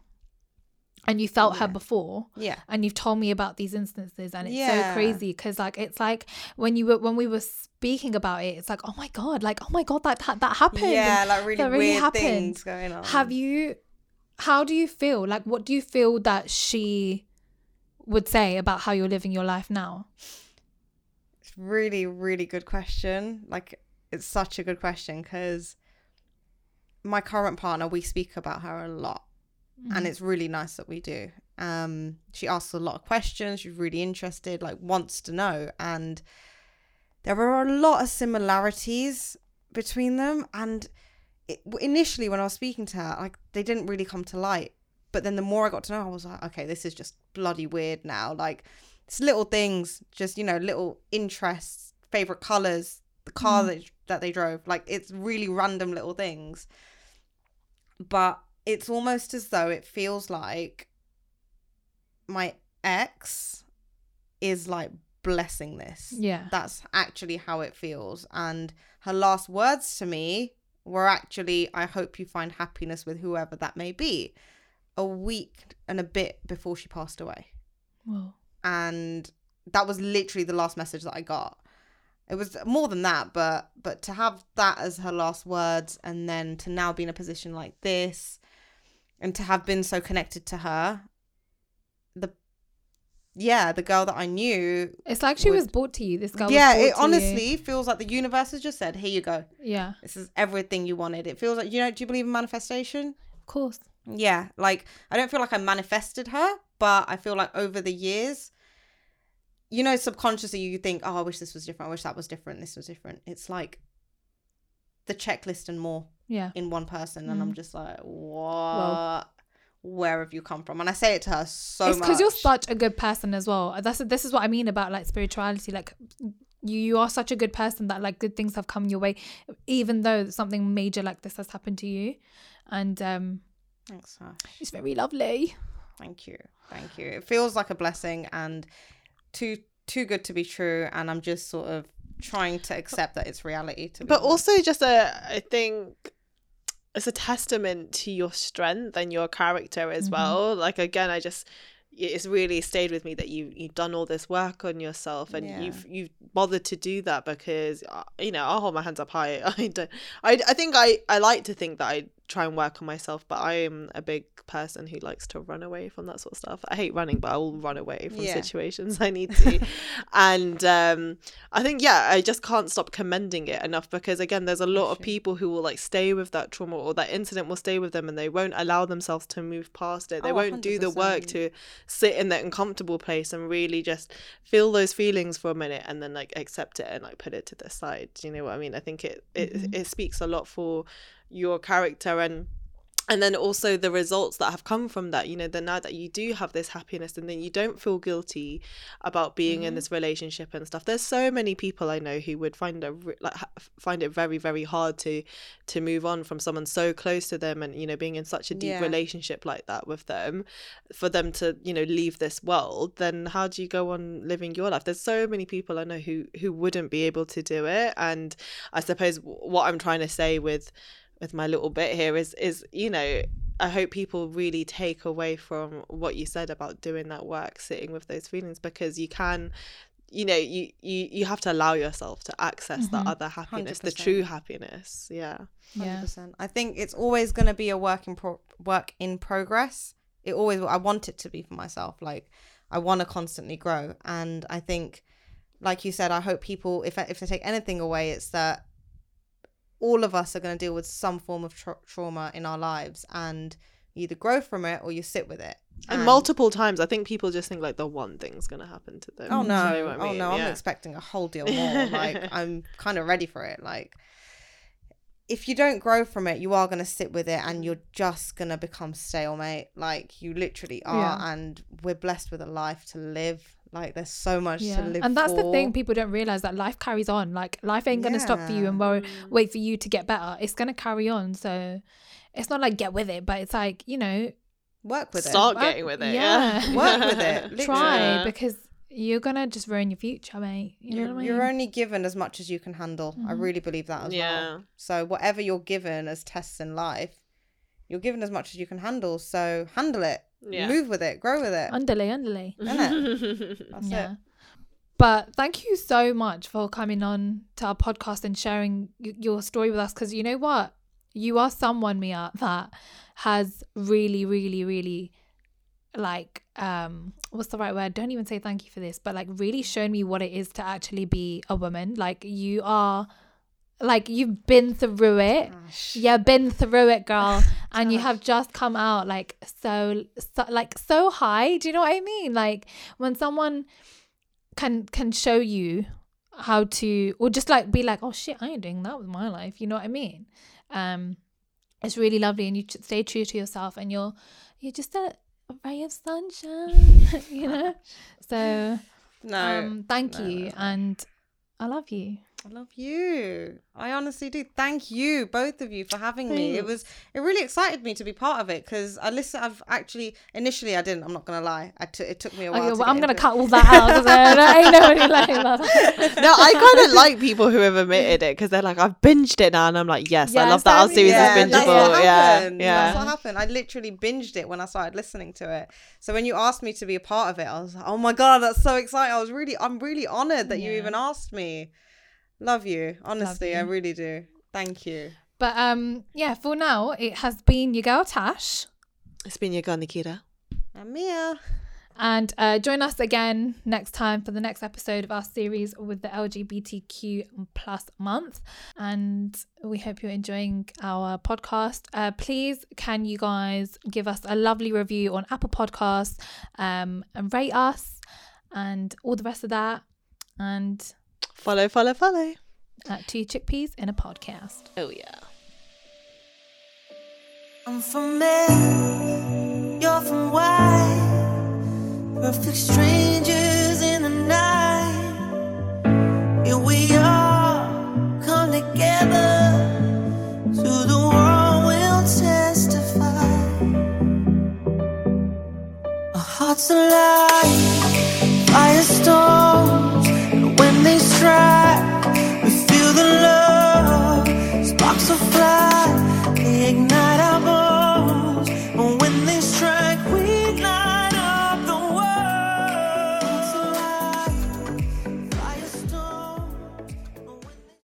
and you felt her before yeah. and you've told me about these instances and it's Yeah. so crazy because like it's like when you were when we were speaking about it it's like oh my god like oh my god that that, that happened. Yeah like really that really weird happened. things going on. Have you how do you feel? Like what do you feel that she would say about how you're living your life now? It's really, really good question. Like, it's such a good question because my current partner, we speak about her a lot, and it's really nice that we do. Um, she asks a lot of questions. She's really interested, like wants to know, and there are a lot of similarities between them. And it, initially, when I was speaking to her, like they didn't really come to light. But then the more I got to know, I was like, okay, this is just bloody weird now. Like it's little things, just you know, little interests, favorite colors, the car Mm. that that they drove. Like it's really random little things. But it's almost as though it feels like my ex is like blessing this. yeah That's actually how it feels. And her last words to me were actually, I hope you find happiness with whoever that may be, a week and a bit before she passed away. Whoa. And that was literally the last message that I got. It was more than that, but but to have that as her last words and then to now be in a position like this and to have been so connected to her, the yeah, the girl that I knew It's like she Would- was brought to you. This girl. yeah, it to you. honestly feels like the universe has just said, "Here you go. Yeah, This is everything you wanted." It feels like you know. Do you believe in manifestation? of course. Yeah, like I don't feel like I manifested her, but I feel like over the years, you know, subconsciously you think, "Oh, I wish this was different. I wish that was different. This was different." It's like the checklist and more Yeah. in one person, and I'm Mm. just like, "What? Where have you come from?" And I say it to her so it's because you're such a good person as well. That's this is what I mean about like spirituality. Like you, you are such a good person that like good things have come your way, even though something major like this has happened to you, and um, Thanks, Ash. it's very lovely. Thank you. Thank you. It feels like a blessing and too too good to be true and I'm just sort of trying to accept that it's reality to but honest. also just a i think it's a testament to your strength and your character as Mhm. well like again i just it's really stayed with me that you you've done all this work on yourself and Yeah. you've you've bothered to do that because uh, you know I'll hold my hands up high I don't I, I think I I like to think that I try and work on myself but I am a big person who likes to run away from that sort of stuff. I hate running but I will run away from Yeah. situations I need to. And um I think yeah I just can't stop commending it enough because again there's a lot of people who will like stay with that trauma or that incident will stay with them and they won't allow themselves to move past it. They Oh, won't do the work to sit in that uncomfortable place and really just feel those feelings for a minute and then like accept it and like put it to the side. Do you know what i mean? I think it it, Mhm. it speaks a lot for your character and and then also the results that have come from that you know the now that you do have this happiness and then you don't feel guilty about being in Mhm. this relationship and stuff there's so many people i know who would find a like find it very very hard to to move on from someone so close to them and you know being in such a deep Yeah. relationship like that with them for them to you know leave this world then how do you go on living your life there's so many people i know who who wouldn't be able to do it and i suppose what i'm trying to say with with my little bit here is is you know I hope people really take away from what you said about doing that work, sitting with those feelings, because you can, you know, you you, you have to allow yourself to access Mhm. that other happiness, the 100%. true happiness. Yeah. Yeah. 100%. I think it's always going to be a work in pro- work in progress. It always. I want it to be for myself. Like I want to constantly grow, and I think, like you said, I hope people, if if they take anything away, it's that all of us are going to deal with some form of tra- trauma in our lives, and you either grow from it or you sit with it. And multiple times, I think people just think like the one thing's gonna happen to them. Oh no! you know I Oh mean? no! I'm expecting a whole deal more. like I'm kind of ready for it. Like if you don't grow from it, you are gonna sit with it, and you're just gonna become stalemate. Like you literally are. Yeah. And we're blessed with a life to live. Like there's so much to live. and that's the thing people don't realize that life carries on like life ain't gonna stop for you Yeah. and wo- wait for you to get better it's gonna carry on so it's not like get with it but it's like you know Work with it. Start getting with it. yeah. Yeah. Work with it. Literally. try Yeah. because you're gonna just ruin your future mate you know You're, what I mean? you're only given as much as you can handle. I Mhm. really believe that as Yeah. well. So whatever you're given as tests in life, you're given as much as you can handle. So handle it. Yeah. Move with it. Grow with it. underlay underlay That's yeah it. but thank you so much for coming on to our podcast and sharing y- your story with us because you know what you are someone mia that has really really really like um what's the right word don't even say thank you for this but like really shown me what it is to actually be a woman like you are like you've been through it. Gosh. yeah been through it girl. And you have just come out like so, so like so high. Do you know what i mean? Like when someone can can show you how to or just like be like oh shit i ain't doing that with my life. You know what i mean? Um it's really lovely and you stay true to yourself and you're you're just a ray of sunshine you know? So No. um thank no, you that's and i love you I love you. I honestly do. Thank you, both of you, for having me. It was it really excited me to be part of it because I listen. I've actually initially I didn't. I'm not gonna lie. I t- it took me a while. Okay, to well, I'm gonna it. cut all that out because I ain't nobody that. No, I kind of like people who have admitted it because they're like, I've binged it now, and I'm like, yes, I love that our that's- series yeah, is that's bingeable. what Yeah, happened. yeah. That's what happened. I literally binged it when I started listening to it. So when you asked me to be a part of it, I was like, oh my god, that's so exciting. I was really, I'm really honored that you even asked me. Love you, honestly, I you. really do. Thank you. But um, yeah, for now it has been your girl Tash, It's been your girl, Nikita. And Mia. and uh, join us again next time for the next episode of our series with the LGBTQ plus month. And we hope you're enjoying our podcast. Uh, please, can you guys give us a lovely review on Apple Podcasts, um, and rate us, and all the rest of that, and Follow, follow, follow. uh, two chickpeas in a podcast. Oh yeah. I'm from X, you're from Y. Perfect strangers in the night. Here we are, come together. To the world we'll testify. Our hearts alive, firestorm.